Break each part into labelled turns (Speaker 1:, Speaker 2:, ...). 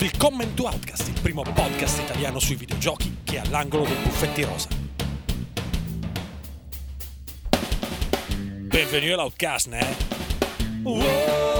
Speaker 1: Willkommen to Outcast, il primo podcast italiano sui videogiochi che è all'angolo dei buffetti rosa. Benvenuti all'Outcast, né? Welcome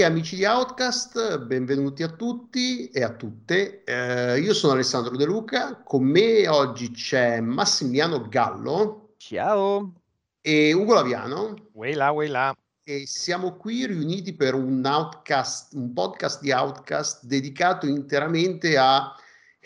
Speaker 2: Amiche e amici di Outcast, benvenuti a tutti e a tutte. Eh, io sono Alessandro De Luca, con me oggi c'è Massimiliano Gallo
Speaker 3: Ciao.
Speaker 2: e Ugo Laviano
Speaker 4: way là.
Speaker 2: e siamo qui riuniti per un Outcast, un podcast di Outcast dedicato interamente a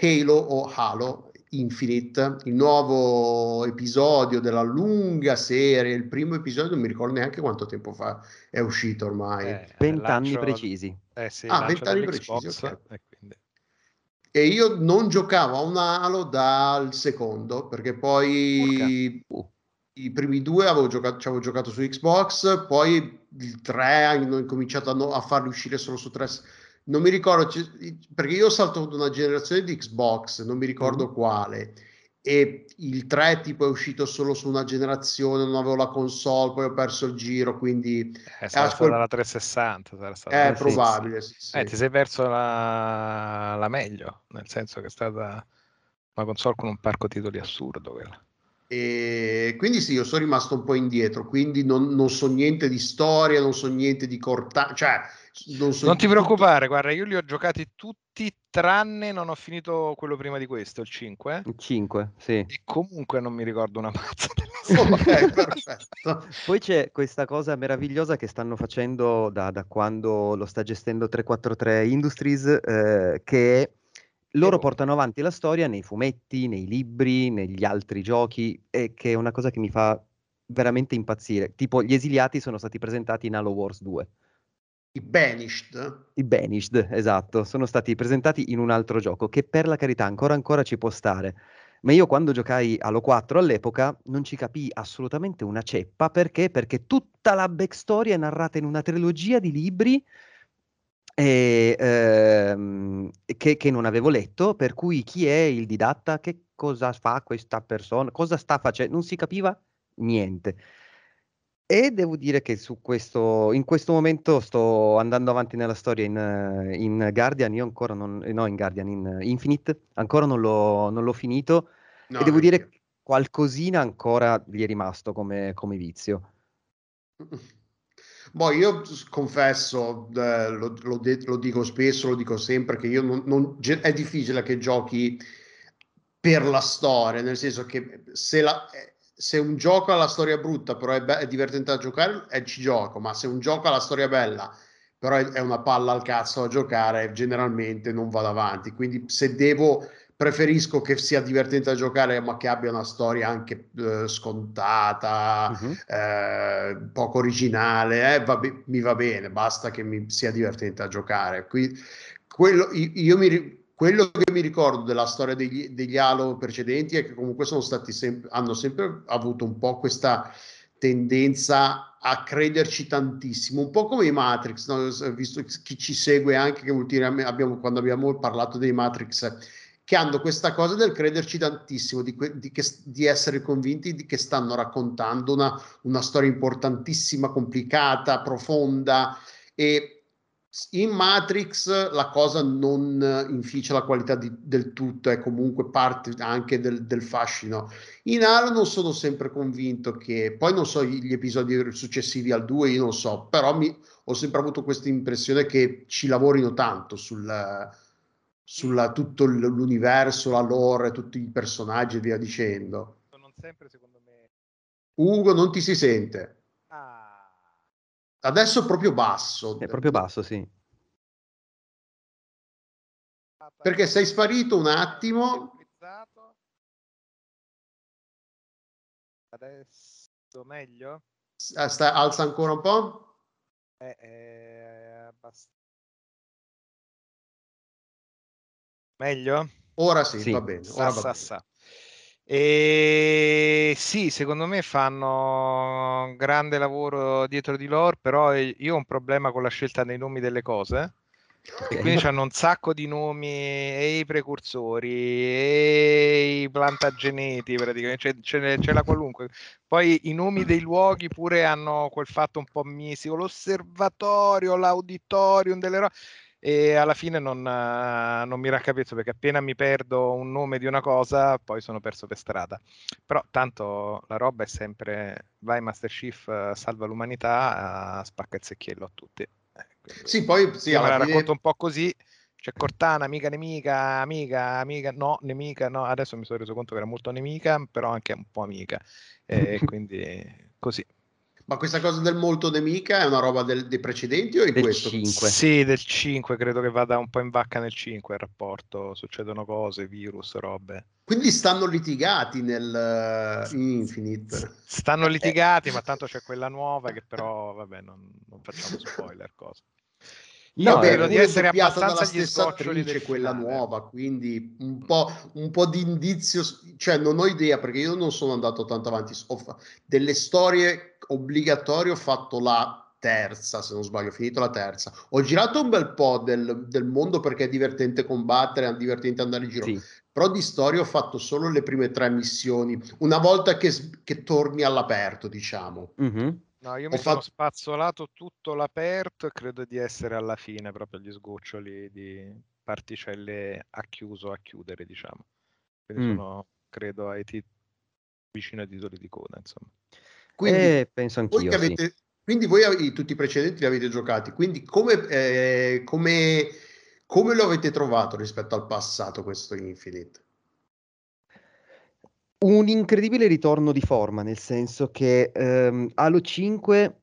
Speaker 2: Halo o Halo Infinite, il nuovo episodio della lunga serie, il primo episodio, non mi ricordo neanche quanto tempo fa è uscito ormai.
Speaker 4: Eh,
Speaker 3: Vent'anni
Speaker 4: lancio-
Speaker 3: precisi.
Speaker 4: Eh sì,
Speaker 2: Ah, vent'anni precisi, ok.
Speaker 4: e quindi-
Speaker 2: E io non giocavo a un Halo dal secondo, perché poi
Speaker 3: Uh.
Speaker 2: i primi due avevo giocato, ci avevo giocato su Xbox, poi il 3 hanno incominciato a, no- a farli uscire solo su 3. Non mi ricordo, perché io ho saltato una generazione di Xbox, non mi ricordo quale, e il 3 tipo è uscito solo su una generazione, non avevo la console, poi ho perso il giro, quindi
Speaker 4: eh, sarà
Speaker 2: a
Speaker 4: stata
Speaker 2: quel-
Speaker 4: la 360. Sarà stata
Speaker 2: è
Speaker 3: sì,
Speaker 2: probabile. sì, sì.
Speaker 4: Eh, ti sei perso la... la meglio, nel senso che è stata una console con un parco titoli assurdo quella.
Speaker 2: E quindi sì, io sono rimasto un po' indietro, quindi non, non so niente di storia, non so niente di corta, cioè non so
Speaker 4: Non ti
Speaker 2: tutto-
Speaker 4: preoccupare, guarda, io li ho giocati tutti tranne non ho finito quello prima di questo, il 5,
Speaker 3: Il 5, sì.
Speaker 4: e comunque non mi ricordo una mazza
Speaker 2: Ok, perfetto.
Speaker 3: Poi c'è questa cosa meravigliosa che stanno facendo da, da quando lo sta gestendo 343 Industries, eh, che loro portano avanti la storia nei fumetti, nei libri, negli altri giochi, e che è una cosa che mi fa veramente impazzire. Tipo, gli esiliati sono stati presentati in Halo Wars 2.
Speaker 2: I Banished.
Speaker 3: I Banished, esatto, sono stati presentati in un altro gioco che per la carità ancora ancora ci può stare. Ma io quando giocai Halo 4 all'epoca non ci capii assolutamente una ceppa perché? Perché tutta la backstory è narrata in una trilogia di libri e, ehm, che, che non avevo letto, per cui chi è il didatta, che cosa fa questa persona, cosa sta facendo, non si capiva niente. E devo dire che su questo, in questo momento sto andando avanti nella storia in, eh, in Guardian, io ancora non, eh, no in Guardian, in eh, Infinite, ancora non l'ho, non l'ho finito
Speaker 2: No,
Speaker 3: e devo dire che qualcosina ancora gli è rimasto come, come vizio.
Speaker 2: io. Boh, io confesso, eh, lo, lo de- lo dico spesso, lo dico sempre, che io non, non- è difficile che giochi per la storia, nel senso che se, la- eh, se un gioco ha la storia brutta, però è, be- è divertente da giocare, eh, ci gioco, ma se un gioco ha la storia bella, però è, è una palla al cazzo da giocare, generalmente non vado avanti. Quindi se devo, preferisco che sia divertente da giocare, ma che abbia una storia anche eh, scontata,
Speaker 3: Mhm.
Speaker 2: eh, poco originale, eh, va be- mi va bene, basta che mi sia divertente a giocare. Qui, quello, io, io mi, quello che mi ricordo della storia degli, degli Halo precedenti è che comunque sono stati sempre, hanno sempre avuto un po' questa tendenza a crederci tantissimo, un po' come i Matrix, no? visto chi ci segue anche che ultimamente abbiamo, quando abbiamo parlato dei Matrix, che hanno questa cosa del crederci tantissimo, di, que- di che- di essere convinti di che stanno raccontando una, una storia importantissima, complicata, profonda e in Matrix la cosa non inficia la qualità di- del tutto, è comunque parte anche del, del fascino. In Halo non sono sempre convinto che, poi non so gli episodi successivi al 2, io non so, però mi, ho sempre avuto questa impressione che ci lavorino tanto sul, sulla tutto l'universo, la lore, tutti i personaggi e via dicendo.
Speaker 4: Non sempre, secondo me.
Speaker 2: Ugo, non ti si sente.
Speaker 4: Ah,
Speaker 2: Adesso è proprio basso.
Speaker 3: È proprio basso, sì.
Speaker 2: Perché sei sparito un attimo.
Speaker 4: Adesso meglio?
Speaker 2: sta, alza ancora un po'?
Speaker 4: Eh, eh, abbast- Meglio?
Speaker 2: Ora sì,
Speaker 3: Sì.
Speaker 2: va bene.
Speaker 4: Sa,
Speaker 2: Ora va
Speaker 4: sa,
Speaker 2: bene.
Speaker 4: sa. E sì, secondo me fanno un grande lavoro dietro di loro, però io ho un problema con la scelta dei nomi delle cose. E quindi hanno un sacco di nomi e i precursori e i plantageneti praticamente c'è, c'è, la qualunque poi i nomi dei luoghi pure hanno quel fatto un po' mistico l'osservatorio l'auditorium delle robe e alla fine non, non mi raccapezzo perché appena mi perdo un nome di una cosa poi sono perso per strada però tanto la roba è sempre vai Master Chief salva l'umanità spacca il secchiello a tutti quindi
Speaker 2: Sì, poi sì,
Speaker 4: me la racconto un po' così. C'è Cortana, amica, nemica, amica, amica, no, nemica, no. Adesso mi sono reso conto che era molto nemica, però anche un po' amica. E quindi così.
Speaker 2: Ma questa cosa del molto nemica è una roba del- dei precedenti o in
Speaker 3: Del
Speaker 2: questo?
Speaker 3: 5.
Speaker 4: Sì, del 5, credo che vada un po' in vacca nel 5 il rapporto. Succedono cose, virus, robe.
Speaker 2: Quindi stanno litigati nel in Infinite.
Speaker 4: Stanno litigati, ma tanto c'è quella nuova che però, vabbè, non, non facciamo spoiler. Cosa. Io
Speaker 3: No,
Speaker 4: credo
Speaker 3: eh,
Speaker 4: di essere abbastanza sgoccioli
Speaker 2: attrice,
Speaker 4: del
Speaker 2: quella
Speaker 4: finale.
Speaker 2: nuova, quindi un po', un po' di indizio, cioè non ho idea perché io non sono andato tanto avanti, ho fa- delle storie obbligatorie, ho fatto la terza, se non sbaglio, ho finito la terza. Ho girato un bel po' del, del mondo perché è divertente combattere, è divertente andare in giro.
Speaker 3: Sì.
Speaker 2: Però di storia ho fatto solo le prime tre missioni, una volta che, che torni all'aperto, diciamo.
Speaker 3: Mhm.
Speaker 4: No, io
Speaker 2: Ho
Speaker 4: mi sono
Speaker 2: fatto-
Speaker 4: spazzolato tutto l'aperto e credo di essere alla fine, proprio agli sgoccioli di particelle a chiuso, a chiudere, diciamo. Quindi
Speaker 3: Mm.
Speaker 4: sono, credo, ai tit- vicino ai titoli di coda, insomma.
Speaker 2: Quindi,
Speaker 3: Eh, penso
Speaker 2: voi
Speaker 3: anch'io, sì.
Speaker 2: avete, quindi voi tutti i precedenti li avete giocati, quindi come, eh, come, come lo avete trovato rispetto al passato questo Infinite?
Speaker 3: Un incredibile ritorno di forma, nel senso che ehm, Halo 5,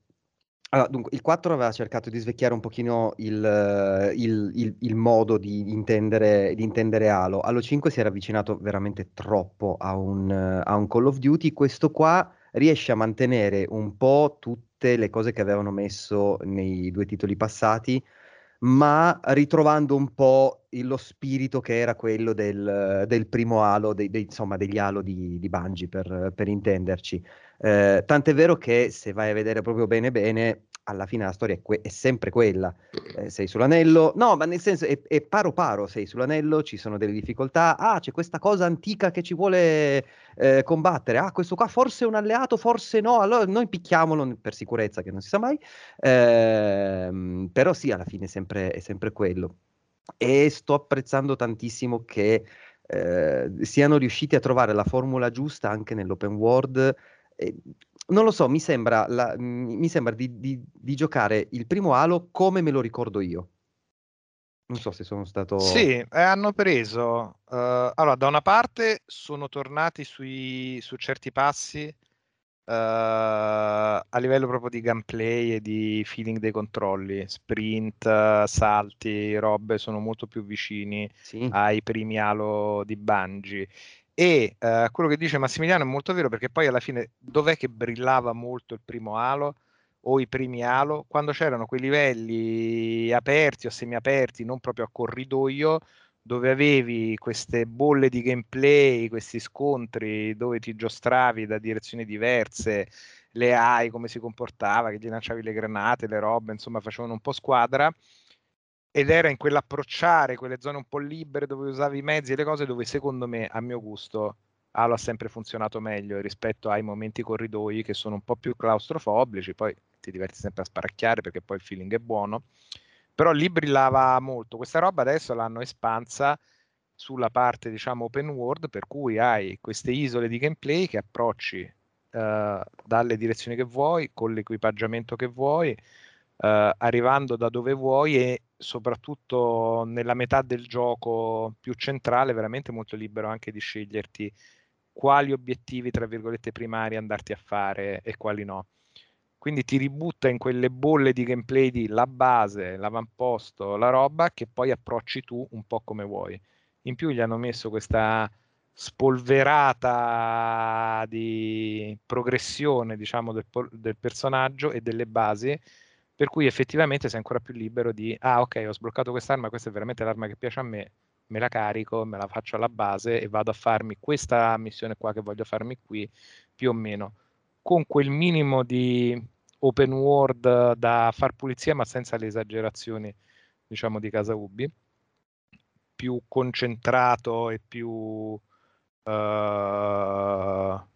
Speaker 3: allora, dunque, il 4 aveva cercato di svecchiare un pochino il, il- il- il modo di intendere, di intendere Halo. Halo 5 si era avvicinato veramente troppo a un, a un Call of Duty, questo qua riesce a mantenere un po' tutte le cose che avevano messo nei due titoli passati, ma ritrovando un po' lo spirito che era quello del, del primo Halo, dei- dei- insomma degli Halo di, di Bungie per, per intenderci. Eh, tant'è vero che se vai a vedere proprio bene bene, alla fine la storia è, que- è sempre quella. Eh, sei sull'anello, no, ma nel senso è, è paro paro, sei sull'anello, ci sono delle difficoltà, ah, c'è questa cosa antica che ci vuole eh, combattere, ah, questo qua forse è un alleato, forse no, allora noi picchiamolo per sicurezza che non si sa mai, Ehm, però sì, alla fine è sempre, è sempre quello. E sto apprezzando tantissimo che eh, siano riusciti a trovare la formula giusta anche nell'open world. E, non lo so, mi sembra, la- mi sembra di, di- di giocare il primo Halo come me lo ricordo io. Non so se sono stato...
Speaker 4: Sì, eh, hanno preso. eh, allora, da una parte sono tornati sui, su certi passi eh, a livello proprio di gameplay e di feeling dei controlli, sprint, salti, robe sono molto più vicini
Speaker 3: Sì.
Speaker 4: ai primi Halo di Bungie. E eh, quello che dice Massimiliano è molto vero perché poi alla fine dov'è che brillava molto il primo Halo o i primi Halo? Quando c'erano quei livelli aperti o semiaperti, non proprio a corridoio, dove avevi queste bolle di gameplay, questi scontri dove ti giostravi da direzioni diverse, le AI, come si comportava, che gli lanciavi le granate, le robe, insomma facevano un po' squadra ed era in quell'approcciare quelle zone un po' libere dove usavi i mezzi e le cose dove secondo me, a mio gusto, Halo ha sempre funzionato meglio rispetto ai momenti corridoi che sono un po' più claustrofobici, poi ti diverti sempre a sparacchiare perché poi il feeling è buono, però lì brillava molto. Questa roba adesso l'hanno espansa sulla parte, diciamo, open world, per cui hai queste isole di gameplay che approcci eh, dalle direzioni che vuoi, con l'equipaggiamento che vuoi, eh, arrivando da dove vuoi e soprattutto nella metà del gioco più centrale, veramente molto libero anche di sceglierti quali obiettivi, tra virgolette, primari andarti a fare e quali no. Quindi ti ributta in quelle bolle di gameplay di la base, l'avamposto, la roba che poi approcci tu un po' come vuoi. In più gli hanno messo questa spolverata di progressione, diciamo, del, del personaggio e delle basi, per cui effettivamente sei ancora più libero di, ah ok, ho sbloccato quest'arma, questa è veramente l'arma che piace a me, me la carico, me la faccio alla base e vado a farmi questa missione qua che voglio farmi qui, più o meno, con quel minimo di open world da far pulizia, ma senza le esagerazioni, diciamo, di Casa Ubi, più concentrato e più... Uh,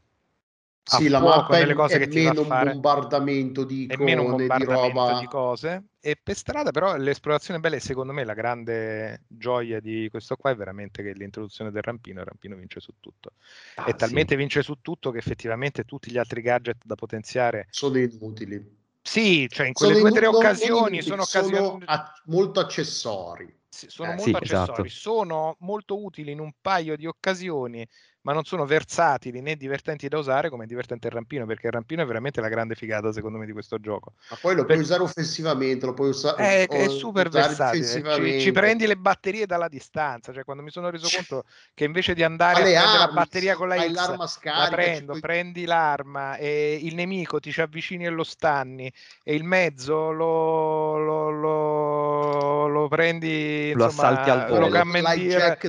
Speaker 2: sì, la mappa è, cose è che meno un bombardamento di icone,
Speaker 4: meno un bombardamento
Speaker 2: di roba.
Speaker 4: di cose. E per strada però l'esplorazione bella e secondo me la grande gioia di questo qua è veramente che l'introduzione del rampino il rampino vince su tutto. Ah, e talmente sì. vince su tutto che effettivamente tutti gli altri gadget da potenziare
Speaker 2: sono inutili.
Speaker 4: Sì, cioè in quelle sono due o tre occasioni sono, occasioni...
Speaker 2: sono a- molto accessori.
Speaker 4: Sono eh, molto sì, accessori, esatto. sono molto utili in un paio di occasioni ma non sono versatili né divertenti da usare come è divertente il rampino, perché il rampino è veramente la grande figata secondo me di questo gioco.
Speaker 2: Ma poi lo per... puoi usare offensivamente, lo puoi usa...
Speaker 4: è, è super versatile, ci, ci, prendi le batterie dalla distanza, cioè quando mi sono reso conto che invece di andare
Speaker 2: a
Speaker 4: prendere
Speaker 2: la
Speaker 4: batteria con la X,
Speaker 2: l'arma scarica,
Speaker 4: la prendo, puoi... prendi l'arma e il nemico ti ci avvicini e lo stanni e il mezzo lo, lo, lo, lo prendi,
Speaker 3: lo insomma, assalti al volo.
Speaker 4: Lo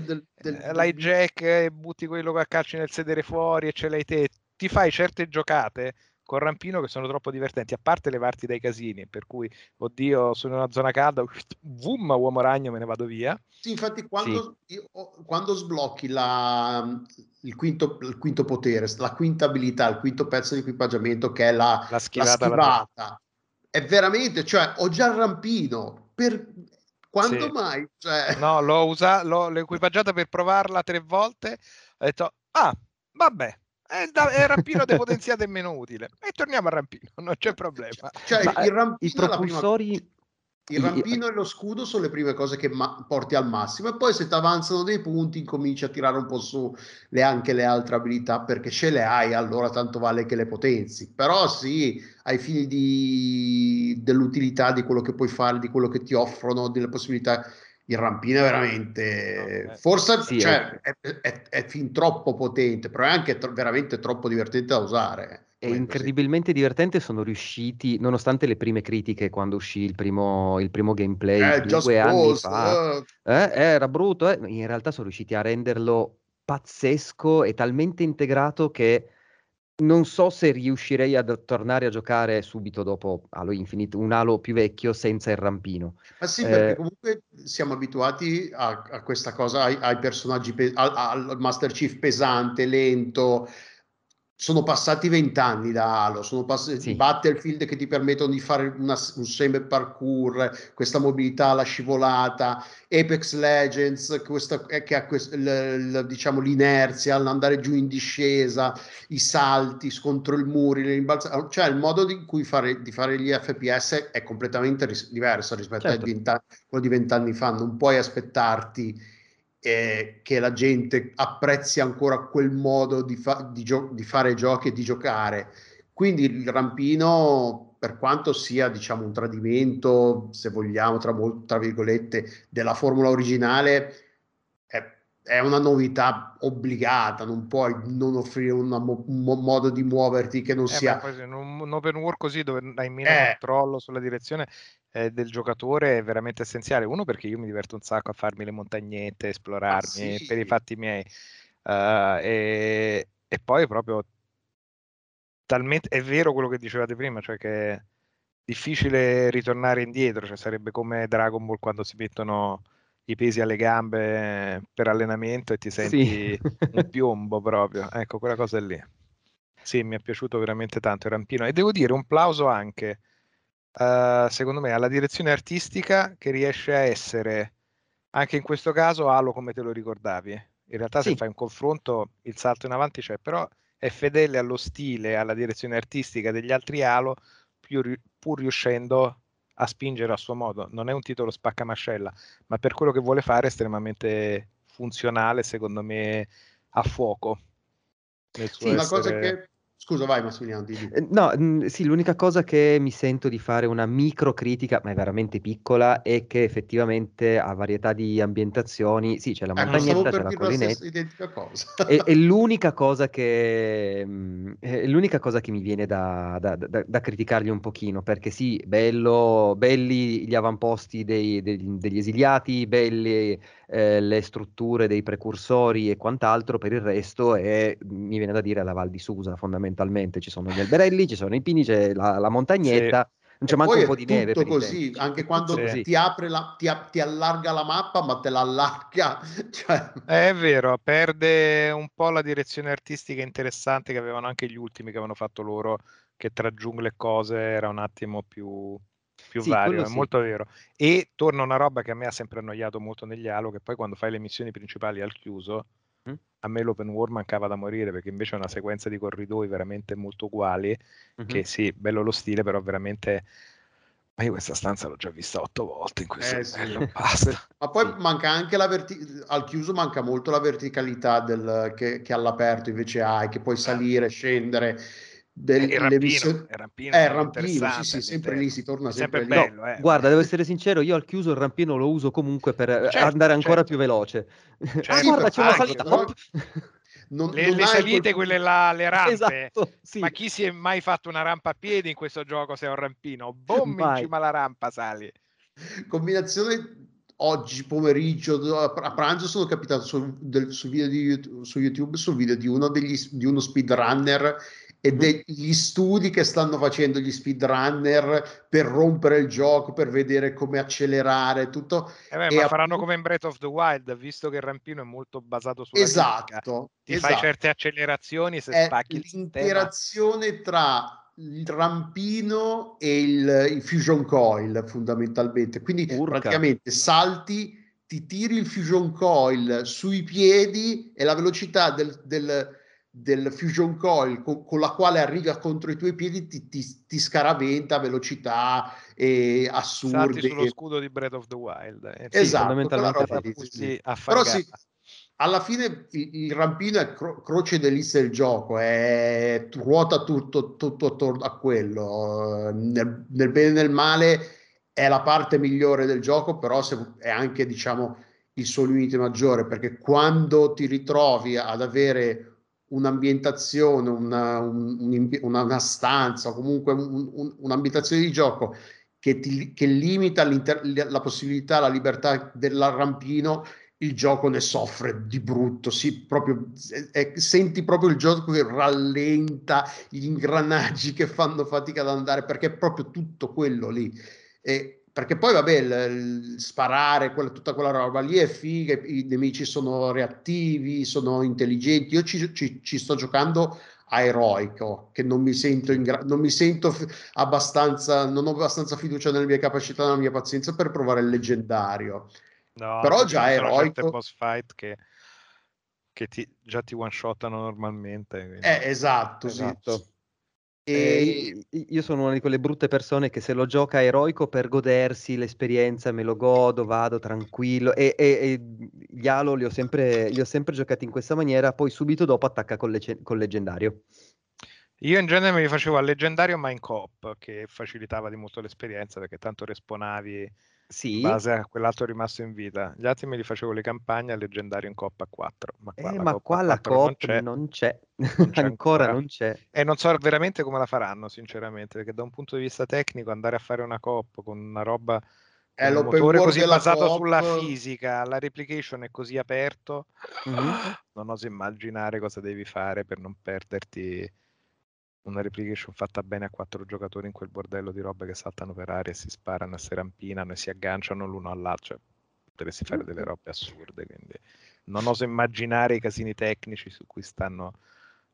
Speaker 4: del, del, eh, l'hijack e butti quello che calci nel sedere fuori e ce l'hai te, ti fai certe giocate con Rampino che sono troppo divertenti, a parte levarti dai casini, per cui, oddio, sono in una zona calda, boom, uomo ragno, me ne vado via.
Speaker 2: Sì, infatti quando, sì. Io, quando sblocchi la, il, quinto, il, quinto, potere, la quinta abilità, il quinto pezzo di equipaggiamento che è la, la schivata, la schivata è veramente, cioè ho già il Rampino, per, quando sì. mai? Cioè...
Speaker 4: No, l'ho, usato, l'ho, l'ho equipaggiata per provarla tre volte, ho detto, ah, vabbè, è, da, è rampino depotenziato e meno utile. E torniamo al rampino, non c'è problema.
Speaker 2: Cioè, il rampino
Speaker 3: i propulsori...
Speaker 2: Prima... Il rampino e lo scudo sono le prime cose che ma- porti al massimo e poi se ti avanzano dei punti incominci a tirare un po' su le, anche le altre abilità perché ce le hai allora tanto vale che le potenzi. Però sì ai fini di, dell'utilità di quello che puoi fare di quello che ti offrono delle possibilità il rampino è veramente okay. forse sì, cioè, è... È, è, fin troppo potente però è anche tro- veramente troppo divertente da usare
Speaker 3: è incredibilmente divertente, sono riusciti, nonostante le prime critiche quando uscì il primo, il primo gameplay
Speaker 2: eh,
Speaker 3: due anni fa, eh. Eh, era brutto, eh, in realtà sono riusciti a renderlo pazzesco e talmente integrato che non so se riuscirei a tornare a giocare subito dopo Halo Infinite, un Halo più vecchio senza il rampino.
Speaker 2: Ma sì, perché eh, comunque siamo abituati a, a questa cosa, ai, ai personaggi, pe- al, al Master Chief pesante, lento, sono passati vent'anni da Halo, sono passati sì. Battlefield che ti permettono di fare una, un semi parkour, questa mobilità alla scivolata, Apex Legends questa, che ha quest, l, l, diciamo, l'inerzia, l'andare giù in discesa, i salti contro il muro, cioè il modo di cui fare, di fare gli FPS è completamente ris- diverso rispetto certo. a quello di vent'anni fa, non puoi aspettarti eh, che la gente apprezzi ancora quel modo di, fa- di, gio- di, fare giochi e di giocare. Quindi il rampino, per quanto sia diciamo un tradimento, se vogliamo, tra, tra virgolette, della formula originale, è, è, una novità obbligata, non puoi non offrire mo- un modo di muoverti che non
Speaker 4: eh
Speaker 2: sia...
Speaker 4: Beh, un, un open world così dove hai meno eh. controllo sulla direzione eh, del giocatore è veramente essenziale. Uno perché io mi diverto un sacco a farmi le montagnette, esplorarmi ah, sì. per i fatti miei. Uh, e, e, poi proprio talmente è vero quello che dicevate prima, cioè che è difficile ritornare indietro, cioè sarebbe come Dragon Ball quando si mettono i pesi alle gambe per allenamento e ti senti sì. un piombo proprio. Ecco, quella cosa lì. Sì, mi è piaciuto veramente tanto il rampino e devo dire un plauso anche uh, secondo me, alla direzione artistica che riesce a essere, anche in questo caso, Halo come te lo ricordavi. In realtà sì. se fai un confronto il salto in avanti c'è, però è fedele allo stile, alla direzione artistica degli altri Halo, più, pur riuscendo a spingere a suo modo. Non è un titolo spaccamascella, ma per quello che vuole fare è estremamente funzionale, secondo me, a fuoco.
Speaker 2: Sì, essere... una cosa che Scusa, vai Massimiliano, digli.
Speaker 3: Eh, no, mh, sì, l'unica cosa che mi sento di fare una micro critica, ma è veramente piccola, è che effettivamente ha varietà di ambientazioni. Sì, c'è la
Speaker 2: Ecco,
Speaker 3: montagnetta, c'è la
Speaker 2: la
Speaker 3: collinetta.
Speaker 2: cosa.
Speaker 3: È, è l'unica cosa che, mh, è l'unica cosa che mi viene da, da- da- da criticargli un pochino, perché sì, bello, belli gli avamposti dei- degli, degli esiliati, belle eh, le strutture dei precursori e quant'altro, per il resto è, mi viene da dire, la Val di Susa fondamentalmente. Ci sono gli alberelli, ci sono i pini, c'è la, la montagnetta, non c'è
Speaker 2: E
Speaker 3: manco un po' di neve
Speaker 2: tutto così, anche quando
Speaker 3: così.
Speaker 2: ti apre la, ti, ti allarga la mappa, ma te la allarga, cioè,
Speaker 4: È vero, perde un po' la direzione artistica interessante che avevano anche gli ultimi che avevano fatto loro, che tra giungle e cose era un attimo più, più
Speaker 3: Sì,
Speaker 4: vario, è
Speaker 3: sì.
Speaker 4: molto vero. E torna una roba che a me ha sempre annoiato molto negli Halo, che poi quando fai le missioni principali al chiuso. A me l'open world mancava da morire, perché invece è una sequenza di corridoi veramente molto uguali,
Speaker 3: Mhm.
Speaker 4: che sì, bello lo stile, però veramente... Ma io questa stanza l'ho già vista otto volte in questo
Speaker 2: Eh, sì.
Speaker 4: livello, basta.
Speaker 2: Ma poi
Speaker 3: Sì.
Speaker 2: manca anche la verti- al chiuso manca molto la verticalità del, che, che all'aperto invece hai, che puoi salire, scendere. Del,
Speaker 4: Eh, il rampino, il rampino
Speaker 2: Eh, rampino, sì, sì, sempre lì, si torna sempre,
Speaker 4: sempre
Speaker 2: lì.
Speaker 4: bello, eh.
Speaker 3: Guarda, devo essere sincero, io al chiuso il rampino lo uso comunque per eh,
Speaker 4: Certo,
Speaker 3: andare ancora
Speaker 4: certo.
Speaker 3: più veloce.
Speaker 4: Certo,
Speaker 3: ah, guarda, c'è una
Speaker 4: anche,
Speaker 3: salita.
Speaker 2: però-. Non,
Speaker 4: Le,
Speaker 2: non
Speaker 4: le salite,
Speaker 2: quel-
Speaker 4: quelle là, le rampe.
Speaker 3: Esatto, sì.
Speaker 4: Ma chi si è mai fatto una rampa a piedi in questo gioco se è un rampino? Boom, in cima alla rampa sali.
Speaker 2: combinazione oggi pomeriggio a a pranzo sono capitato sul, del- sul video di YouTube, su YouTube sul video di uno, degli, di uno speedrunner e
Speaker 3: Mhm.
Speaker 2: degli studi che stanno facendo gli speedrunner per rompere il gioco, per vedere come accelerare tutto.
Speaker 4: Eh beh,
Speaker 2: E
Speaker 4: ma
Speaker 2: appunto-
Speaker 4: faranno come in Breath of the Wild, visto che il rampino è molto basato sulla fisica.
Speaker 2: Esatto,
Speaker 4: Ti
Speaker 2: esatto.
Speaker 4: fai certe accelerazioni se
Speaker 2: È
Speaker 4: spacchi
Speaker 2: l'interazione tra il rampino e il, il fusion coil fondamentalmente. Quindi
Speaker 3: Urca.
Speaker 2: praticamente salti, ti tiri il fusion coil sui piedi e la velocità del, del- del fusion coil con, con la quale arriva contro i tuoi piedi ti, ti- ti scaraventa a velocità e
Speaker 4: Salti
Speaker 2: assurde.
Speaker 4: sullo scudo di Breath of the Wild. eh.
Speaker 3: Sì,
Speaker 2: Esatto,
Speaker 3: fondamentalmente
Speaker 2: quella roba
Speaker 3: sì.
Speaker 2: lì, sì, sì.
Speaker 4: a
Speaker 2: Però sì, alla fine il, il rampino è cro- croce delizia del gioco, è, ruota tutto, tutto attorno a quello. Nel, nel bene e nel male è la parte migliore del gioco, però se- è anche, diciamo, il suo limite maggiore, perché quando ti ritrovi ad avere un'ambientazione, una, un- un- una, una stanza, o comunque un- un- un'ambientazione di gioco che, ti, che limita la possibilità, la libertà dell'arrampino, il gioco ne soffre di brutto, sì, proprio, eh, senti proprio il gioco che rallenta, gli ingranaggi che fanno fatica ad andare, perché è proprio tutto quello lì. E, perché poi, vabbè, il, il sparare, quella, tutta quella roba lì è figa, i nemici sono reattivi, sono intelligenti. Io ci, ci- ci sto giocando a eroico, che non mi sento, in gra- non mi sento f- abbastanza, non ho abbastanza fiducia nelle mie capacità, nella mia pazienza per provare il leggendario.
Speaker 4: No,
Speaker 2: Però già eroico.
Speaker 4: boss fight che, che ti, già ti one shottano normalmente. quindi-
Speaker 2: Eh, esatto, sì. E
Speaker 3: io- sono una di quelle brutte persone che se lo gioca eroico per godersi l'esperienza, me lo godo, vado tranquillo e, e- e gli Halo li ho sempre, li ho sempre giocati in questa maniera, poi subito dopo attacca col, lece- col leggendario.
Speaker 4: Io in genere me li facevo al leggendario ma in coop, che facilitava di molto l'esperienza perché tanto respawnavi in
Speaker 3: Sì,
Speaker 4: base a quell'altro rimasto in vita. Gli altri me li facevo le campagne al leggendario in coop a 4. Ma qua
Speaker 3: eh,
Speaker 4: la
Speaker 3: ma
Speaker 4: coop a
Speaker 3: qua la
Speaker 4: 4 non c'è.
Speaker 3: non c'è,
Speaker 4: Non c'è
Speaker 3: ancora
Speaker 4: ancora.
Speaker 3: non c'è.
Speaker 4: E non so veramente come la faranno, sinceramente, perché da un punto di vista tecnico andare a fare una coop con una roba
Speaker 2: è
Speaker 4: un motore così basato
Speaker 2: coop.
Speaker 4: sulla fisica, la replication è così aperto,
Speaker 3: Mhm.
Speaker 4: non oso immaginare cosa devi fare per non perderti una replication fatta bene a quattro giocatori in quel bordello di robe che saltano per aria e si sparano e si rampinano e si agganciano l'uno all'altro. Cioè, potresti fare delle robe assurde, quindi non oso immaginare i casini tecnici su cui stanno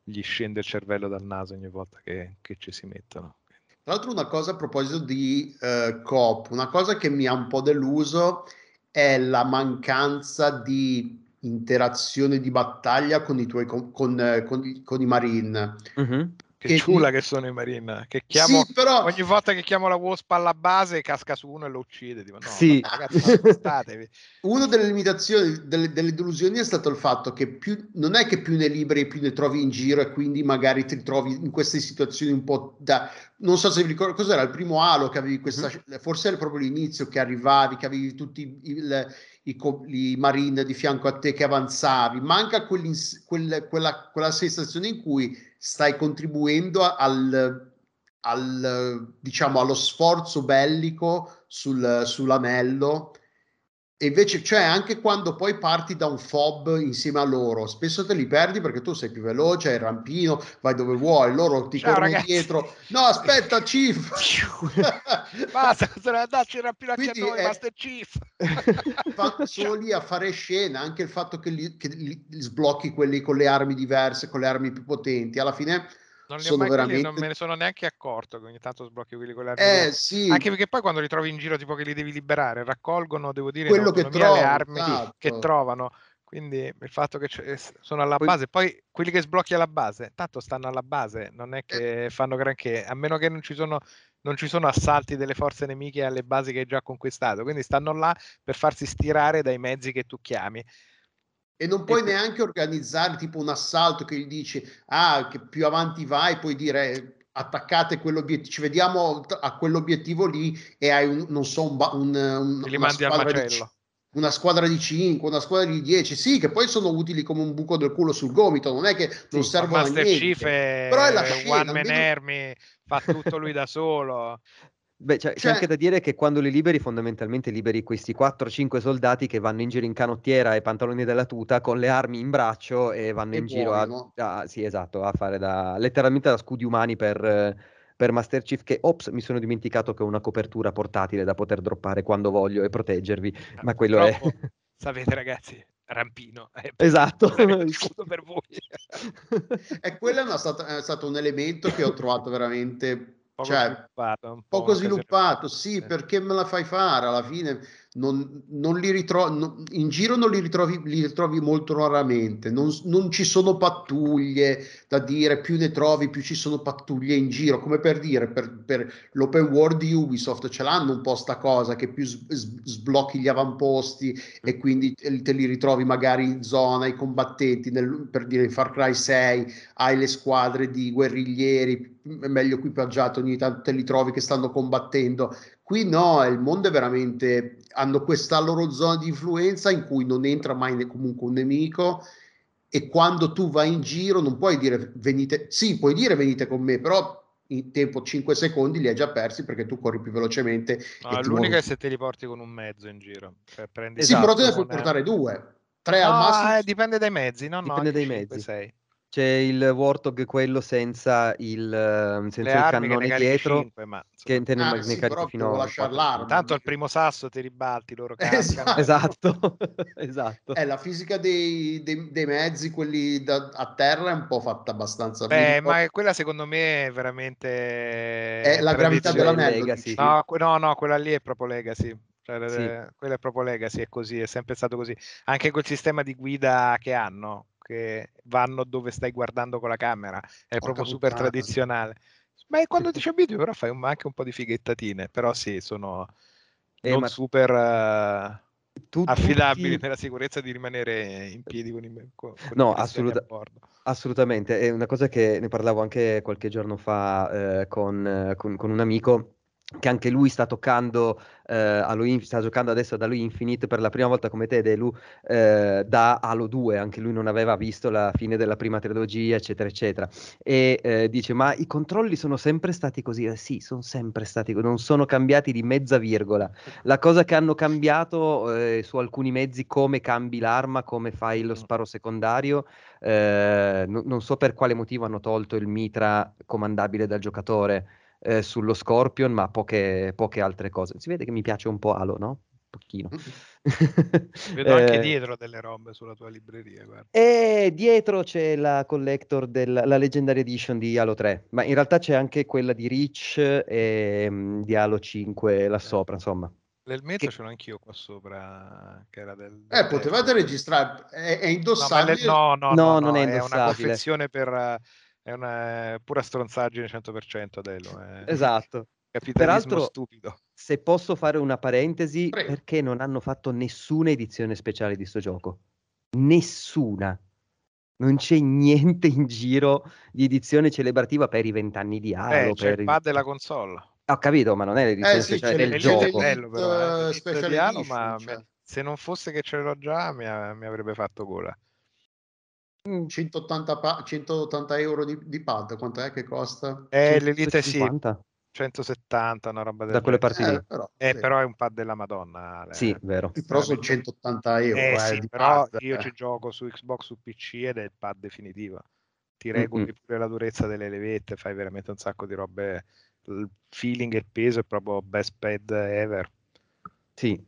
Speaker 4: gli scende il cervello dal naso ogni volta che, che ci si mettono.
Speaker 2: Tra l'altro una cosa a proposito di eh, coop, una cosa che mi ha un po' deluso è la mancanza di interazione di battaglia con i tuoi com- con, eh, con i- con i marine.
Speaker 3: Mhm.
Speaker 4: Che,
Speaker 2: Che
Speaker 4: ciula
Speaker 2: di-
Speaker 4: che sono i Marine. Che chiamo,
Speaker 2: Sì, però
Speaker 4: ogni volta che chiamo la Wasp alla base casca su uno e lo uccide. Dico, no,
Speaker 3: Sì.
Speaker 4: ragazzi,
Speaker 2: una delle limitazioni, delle, delle delusioni è stato il fatto che più, non è che più ne liberi, più ne trovi in giro e quindi magari ti trovi in queste situazioni un po' da... Non so se vi ricordo cos'era il primo Halo che avevi questa... Forse era proprio l'inizio che arrivavi, che avevi tutti il- i, i marine di fianco a te che avanzavi. Manca quel- quella, quella sensazione in cui stai contribuendo al, al, diciamo, allo sforzo bellico sul, sull'anello. E invece, cioè, anche quando poi parti da un fob insieme a loro, spesso te li perdi perché tu sei più veloce, hai il rampino, vai dove vuoi, loro ti
Speaker 4: Ciao,
Speaker 2: corrono
Speaker 4: ragazzi.
Speaker 2: dietro. No, aspetta, Chief!
Speaker 4: Basta, cosa ne darci il rampino anche a noi,
Speaker 2: è-
Speaker 4: Master Chief.
Speaker 2: Fa- sono lì a fare scena, anche il fatto che li, che li sblocchi quelli con le armi diverse, con le armi più potenti, alla fine
Speaker 4: Non, li ho mai quelli,
Speaker 2: veramente...
Speaker 4: non me ne sono neanche accorto che ogni tanto sblocchi quelli con le armi
Speaker 2: Eh sì,
Speaker 4: Anche perché poi quando li trovi in giro, tipo che li devi liberare, raccolgono, devo dire,
Speaker 2: quello che trovi,
Speaker 4: le armi
Speaker 2: esatto.
Speaker 4: che trovano. Quindi il fatto che sono alla
Speaker 3: Poi-
Speaker 4: base, poi quelli che sblocchi alla base, tanto stanno alla base, non
Speaker 2: Eh.
Speaker 4: è che fanno granché, a meno che non ci sono, non ci sono assalti delle forze nemiche alle basi che hai già conquistato. Quindi stanno là per farsi stirare dai mezzi che tu chiami.
Speaker 2: E non puoi
Speaker 4: E
Speaker 2: neanche organizzare tipo un assalto che gli dici, ah, che più avanti vai, puoi dire attaccate quell'obiettivo, ci vediamo a quell'obiettivo lì e hai un, non so, un, ba- un, un- una, squadra di, una squadra di 5, una squadra di 10, sì, che poi sono utili come un buco del culo sul gomito, non è che non
Speaker 3: Sì,
Speaker 2: servono a niente.
Speaker 4: Chief è
Speaker 2: Però è la
Speaker 4: one
Speaker 2: scena,
Speaker 4: man
Speaker 2: almeno-
Speaker 4: army, fa tutto lui da solo.
Speaker 3: Beh, c'è, c'è
Speaker 2: Cioè-
Speaker 3: anche da dire che quando li liberi, fondamentalmente liberi questi 4-5 soldati che vanno in giro in canottiera e pantaloni della tuta con le armi in braccio e vanno
Speaker 2: E
Speaker 3: in giro a, a- sì, esatto, a fare da letteralmente da scudi umani per, per Master Chief. Che ops, mi sono dimenticato che ho una copertura portatile da poter droppare quando voglio e proteggervi. Ma quello è-
Speaker 4: sapete ragazzi, rampino. eh,
Speaker 3: Esatto.
Speaker 4: per voi.
Speaker 2: E quello è, una è stato un elemento che ho trovato veramente
Speaker 4: Poco
Speaker 2: cioè,
Speaker 4: sviluppato, po'
Speaker 2: poco sviluppato, sì, perché me la fai fare alla fine? Non, non li ritrovi in giro non li ritrovi, li ritrovi molto raramente non, non ci sono pattuglie da dire più ne trovi più ci sono pattuglie in giro. Come per dire per, per l'open world di Ubisoft ce l'hanno un po' sta cosa che più s- s- sblocchi gli avamposti e quindi te, li ritrovi magari in zona i combattenti nel, per dire in Far Cry 6 hai le squadre di guerriglieri meglio equipaggiato ogni tanto te li trovi che stanno combattendo. Qui no il mondo è veramente hanno questa loro zona di influenza in cui non entra mai comunque un nemico e quando tu vai in giro non puoi dire venite sì puoi dire venite con me però in tempo 5 secondi li hai già persi perché tu corri più velocemente
Speaker 4: No, l'unica è se te li porti con un mezzo in giro. Cioè, prendi
Speaker 2: sì però te ne puoi portare due tre
Speaker 4: No,
Speaker 2: al massimo
Speaker 4: eh, dipende dai mezzi, no, no,
Speaker 3: Dipende
Speaker 4: anche
Speaker 3: dai
Speaker 4: cinque,
Speaker 3: mezzi.
Speaker 4: sei.
Speaker 3: C'è il Warthog, quello senza il, eh, senza il cannone dietro,
Speaker 4: cinque, ma
Speaker 3: che te ne,
Speaker 2: Ah,
Speaker 3: ne
Speaker 2: sì,
Speaker 3: carichi fino a
Speaker 2: lasciare
Speaker 3: 4.
Speaker 2: l'arma.
Speaker 4: tanto al primo sasso ti ribalti, loro
Speaker 2: Esatto.
Speaker 4: cascano.
Speaker 3: Esatto, esatto.
Speaker 2: Eh, la fisica dei, dei- dei mezzi, quelli da- a terra, è un po' fatta abbastanza
Speaker 4: Beh,
Speaker 2: ricordo-
Speaker 4: ma quella secondo me è veramente
Speaker 2: È la gravità dell'anello.
Speaker 4: No, no, no, quella lì è proprio Legacy. Cioè,
Speaker 3: Sì.
Speaker 4: eh, quella è proprio Legacy, è così, è sempre stato così. Anche quel sistema di guida che hanno, che vanno dove stai guardando con la camera, è proprio super
Speaker 2: puttana.
Speaker 4: tradizionale. Ma quando ti ci abitui, però fai un- anche un po' di fighettatine, però sì, sono
Speaker 3: Eh,
Speaker 4: non
Speaker 3: ma
Speaker 4: super eh,
Speaker 3: tu-
Speaker 4: affidabili
Speaker 3: tutti-
Speaker 4: nella sicurezza di rimanere in piedi con i, con,
Speaker 3: No, assoluta-. Assolutamente, è una cosa che ne parlavo anche qualche giorno fa eh, con, eh, con- con un amico che anche lui sta toccando, eh, Inf- sta giocando adesso ad Halo Infinite per la prima volta come te, Delu, eh, da Halo 2, anche lui non aveva visto la fine della prima trilogia, eccetera, eccetera. E eh, dice, ma i controlli sono sempre stati così? Eh, sì, sono sempre stati così, non sono cambiati di mezza virgola. La cosa che hanno cambiato eh, su alcuni mezzi, come cambi l'arma, come fai lo sparo secondario, eh, no- non so per quale motivo hanno tolto il mitra comandabile dal giocatore eh, sullo Scorpion, ma poche, poche altre cose. Si vede che mi piace un po' Halo, no? Un pochino.
Speaker 4: Vedo anche
Speaker 3: Eh,
Speaker 4: dietro delle robe sulla tua libreria, guarda.
Speaker 3: E dietro c'è la collector della la Legendary Edition di Halo 3, ma in realtà c'è anche quella di Reach e mm, di Halo 5 là sopra, insomma.
Speaker 4: Nel mezzo
Speaker 3: Che-
Speaker 4: ce l'ho anch'io qua sopra, che era del...
Speaker 2: Eh,
Speaker 4: del
Speaker 2: potevate
Speaker 4: terzo.
Speaker 2: registrare, è, è
Speaker 4: No, ma le-
Speaker 2: indossabile.
Speaker 4: no, no,
Speaker 3: No,
Speaker 4: no,
Speaker 3: non
Speaker 4: no,
Speaker 3: è
Speaker 4: è una
Speaker 3: indossabile.
Speaker 4: confezione per, è una pura stronzaggine 100% Adelo. È...
Speaker 3: Esatto.
Speaker 4: Capitalismo
Speaker 3: Peraltro,
Speaker 4: stupido.
Speaker 3: Se posso fare una parentesi,
Speaker 2: Prego.
Speaker 3: perché non hanno fatto nessuna edizione speciale di sto gioco? Nessuna. Non c'è niente in giro di edizione celebrativa per i vent'anni di Halo.
Speaker 4: Eh, c'è
Speaker 3: per
Speaker 4: il pad e la console.
Speaker 3: Ho capito, ma non è l'edizione
Speaker 2: Eh sì,
Speaker 3: speciale del gioco.
Speaker 4: bello, però, eh,
Speaker 2: eh,
Speaker 4: di Halo, ma
Speaker 2: cioè.
Speaker 4: se non fosse che ce l'ho già mi, mi avrebbe fatto gola.
Speaker 3: Mm,
Speaker 2: 180, pa- 180 euro di, di pad, quanto è che costa?
Speaker 4: Eh, l'Elite sì,
Speaker 3: 150?
Speaker 4: 170, una roba del
Speaker 3: Da quelle parti lì.
Speaker 2: Eh, però,
Speaker 4: Eh,
Speaker 2: sì.
Speaker 4: però è un pad della Madonna. Ale.
Speaker 3: Sì, vero.
Speaker 2: Però sono 180 euro.
Speaker 4: Eh
Speaker 2: eh,
Speaker 4: sì, però
Speaker 2: pad,
Speaker 4: io
Speaker 2: eh.
Speaker 4: ci gioco su Xbox, su PC ed è il pad definitivo. Ti
Speaker 3: Mm,
Speaker 4: regoli
Speaker 3: mm.
Speaker 4: pure la durezza delle levette, fai veramente un sacco di robe. Il feeling e il peso è proprio best pad ever.
Speaker 3: Sì,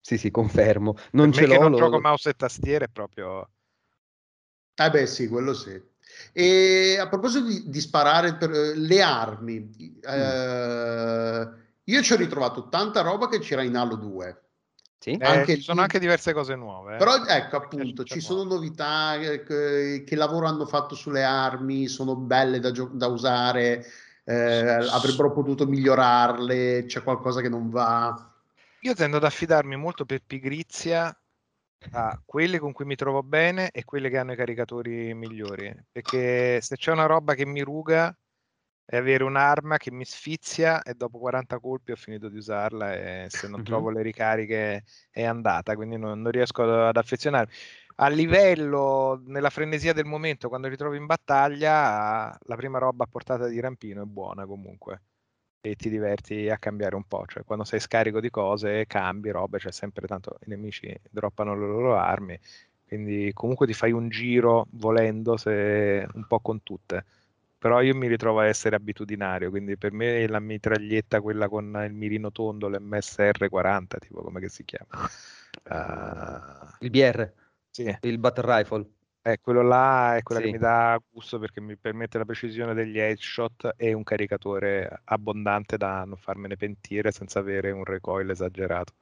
Speaker 3: sì, sì, confermo. Non
Speaker 4: per
Speaker 3: ce
Speaker 4: me che
Speaker 3: l'ho.
Speaker 4: non
Speaker 3: lo-
Speaker 4: gioco mouse e tastiere è proprio...
Speaker 2: Eh beh sì, quello sì. E a proposito di, di sparare per eh, le armi, eh, io ci ho ritrovato tanta roba che c'era in Halo 2.
Speaker 3: Sì?
Speaker 4: Eh,
Speaker 2: Anche
Speaker 4: ci sono
Speaker 2: lì-
Speaker 4: anche diverse cose nuove. eh.
Speaker 2: Però ecco appunto, ci sono
Speaker 4: nuovo.
Speaker 2: novità eh, che, che lavoro hanno fatto sulle armi, sono belle da, gio- da usare, eh, avrebbero potuto migliorarle, c'è qualcosa che non va.
Speaker 4: Io tendo ad affidarmi molto per pigrizia a quelle con cui mi trovo bene e quelle che hanno i caricatori migliori. Perché se c'è una roba che mi ruga è avere un'arma che mi sfizia e dopo 40 colpi ho finito di usarla e se non trovo le ricariche è andata, quindi non, non riesco ad, ad affezionarmi. A livello, nella frenesia del momento, quando ritrovo in battaglia, la prima roba a portata di rampino è buona comunque e ti diverti a cambiare un po', cioè quando sei scarico di cose cambi robe, c'è sempre tanto i nemici droppano le loro armi, quindi comunque ti fai un giro volendo se un po' con tutte. Però io mi ritrovo a essere abitudinario, quindi per me la mitraglietta, quella con il mirino tondo, l'MSR40, tipo come che si chiama. Ah,
Speaker 3: Il BR,
Speaker 4: sì,
Speaker 3: il Battle Rifle.
Speaker 4: Eh, quello là è quella
Speaker 3: Sì.
Speaker 4: che mi dà gusto perché mi permette la precisione degli headshot e un caricatore abbondante da non farmene pentire senza avere un recoil esagerato.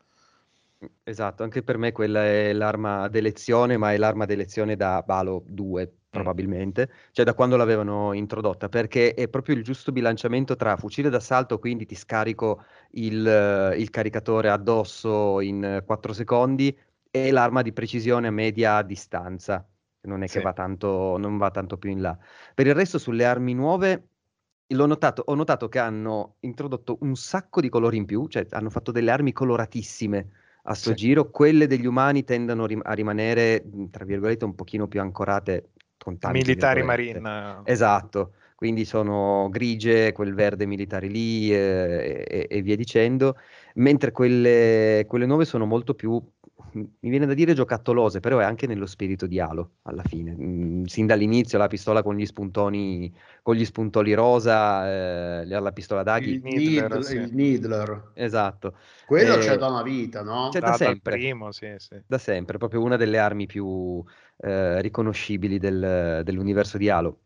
Speaker 3: Esatto, anche per me quella è l'arma d'elezione, ma è l'arma d'elezione da Halo 2 probabilmente, cioè da quando l'avevano introdotta, perché è proprio il giusto bilanciamento tra fucile d'assalto, quindi ti scarico il, il caricatore addosso in 4 secondi, e l'arma di precisione a media distanza, non è che
Speaker 4: Sì.
Speaker 3: va tanto, non va tanto più in là. Per il resto sulle armi nuove l'ho notato, ho notato che hanno introdotto un sacco di colori in più, cioè hanno fatto delle armi coloratissime a sto
Speaker 4: Sì.
Speaker 3: giro, quelle degli umani tendono rim- a rimanere, tra virgolette, un pochino più ancorate con tanti
Speaker 4: Militari. Marine.
Speaker 3: Esatto, quindi sono grigie, quel verde militare lì eh, e, e via dicendo, mentre quelle, quelle nuove sono molto più, mi viene da dire giocattolose, però è anche nello spirito di Halo alla fine. Mm, sin dall'inizio la pistola con gli spuntoni, con gli spuntoli rosa, eh, la pistola d'aghi,
Speaker 2: Il,
Speaker 4: Needler,
Speaker 2: Needler,
Speaker 4: sì.
Speaker 2: il Needler.
Speaker 3: esatto.
Speaker 2: Quello
Speaker 3: Eh,
Speaker 2: c'è da una vita, no?
Speaker 3: c'è da
Speaker 4: Da- dal
Speaker 3: sempre.
Speaker 4: primo, sì, sì.
Speaker 3: da sempre, proprio una delle armi più eh, riconoscibili del- dell'universo di Halo.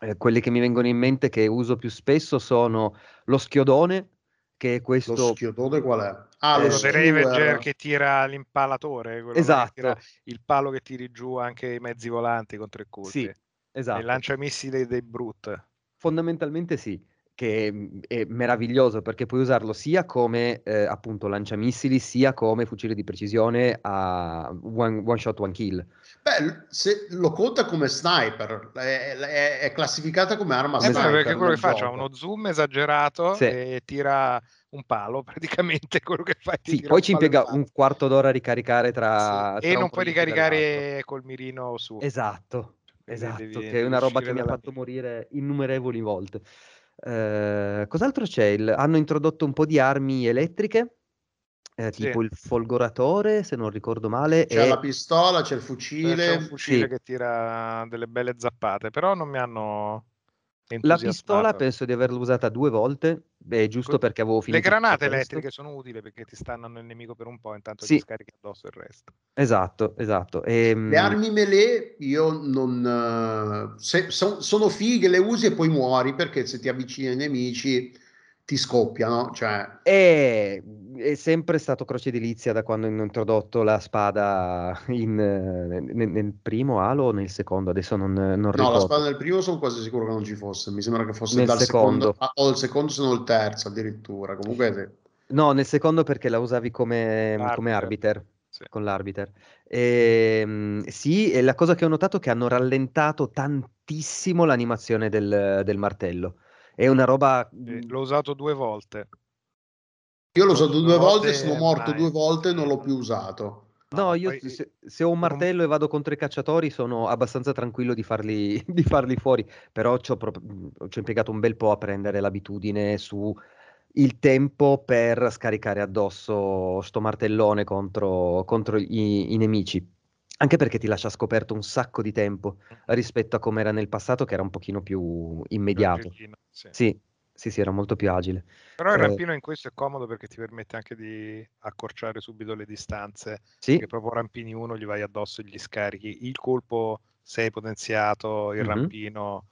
Speaker 3: Eh, quelle che mi vengono in mente che uso più spesso sono lo schiodone, che è
Speaker 2: Lo
Speaker 3: questo...
Speaker 2: schiodone qual è? Ah,
Speaker 3: Eh,
Speaker 2: lo skewer.
Speaker 4: che tira l'impalatore, quello là che
Speaker 3: Esatto.
Speaker 4: tira il palo che tiri giù anche i mezzi volanti con tre colpi.
Speaker 3: Sì,
Speaker 4: E
Speaker 3: esatto.
Speaker 4: il lanciamissili dei Brute.
Speaker 3: Fondamentalmente sì, che mm, è meraviglioso perché puoi usarlo sia come eh, appunto lanciamissili, sia come fucile di precisione a one, one shot, one kill.
Speaker 2: Beh, se lo conta come sniper, è, è- è classificata come arma
Speaker 4: Eh,
Speaker 2: sniper.
Speaker 4: beh, perché quello che fa c'ha
Speaker 2: gioco.
Speaker 4: uno zoom esagerato
Speaker 3: Sì.
Speaker 4: e tira un palo, praticamente quello che fa è ti
Speaker 3: Sì, poi ci impiega un quarto d'ora a ricaricare tra...
Speaker 4: Sì,
Speaker 3: tra
Speaker 4: E non puoi ricaricare col mirino su.
Speaker 3: Esatto,
Speaker 4: Quindi
Speaker 3: esatto,
Speaker 4: devi-
Speaker 3: che è una roba che mi ha fatto morire innumerevoli volte. Eh, cos'altro c'è? Il- hanno introdotto un po' di armi elettriche, eh,
Speaker 4: Sì.
Speaker 3: tipo il folgoratore, se non ricordo male,
Speaker 2: C'è
Speaker 3: e
Speaker 2: la pistola, c'è il
Speaker 4: C'è
Speaker 2: fucile.
Speaker 4: un fucile
Speaker 3: Sì.
Speaker 4: che tira delle belle zappate, però non mi hanno
Speaker 3: la pistola penso di averla usata due volte, beh, giusto
Speaker 4: Que-
Speaker 3: perché avevo
Speaker 4: Le
Speaker 3: finito
Speaker 4: granate
Speaker 3: tutto questo.
Speaker 4: elettriche sono utili perché ti stannano il nemico per un po', intanto
Speaker 3: Sì.
Speaker 4: ti scarichi addosso il resto.
Speaker 3: Esatto, esatto. Ehm,
Speaker 2: Le armi melee io non... eh, se- son- sono fighe, le usi e poi muori perché se ti avvicini ai nemici ti scoppiano. Cioè,
Speaker 3: E è sempre stato croce edilizia da quando hanno introdotto la spada in, nel, nel, primo Halo o nel secondo, adesso non, non
Speaker 2: no,
Speaker 3: ricordo.
Speaker 2: la spada nel primo sono quasi sicuro che non ci fosse, mi sembra che fosse nel dal secondo, secondo o il secondo se non il terzo addirittura, comunque...
Speaker 3: No, nel secondo perché la usavi come, arbiter. come arbiter sì. con l'arbiter. E, ehm, sì, e la cosa che ho notato è che hanno rallentato tantissimo l'animazione del, del martello. È una roba...
Speaker 4: L'ho usato due volte.
Speaker 2: Io l'ho usato due volte, sono morto due volte e non l'ho più usato.
Speaker 3: No, io se, se, ho un martello e vado contro i cacciatori sono abbastanza tranquillo di farli, di farli fuori, però ci ho, pro- ci ho impiegato un bel po' a prendere l'abitudine su il tempo per scaricare addosso sto martellone contro, contro i, i, nemici. Anche perché ti lascia scoperto un sacco di tempo rispetto a come era nel passato, che era un pochino più immediato. Sì. sì. sì, sì, era molto più agile.
Speaker 4: Però il eh, rampino in questo è comodo perché ti permette anche di accorciare subito le distanze.
Speaker 3: Sì.
Speaker 4: Perché proprio rampini uno, gli vai addosso e gli scarichi. Il colpo sei potenziato, il mm-hmm. rampino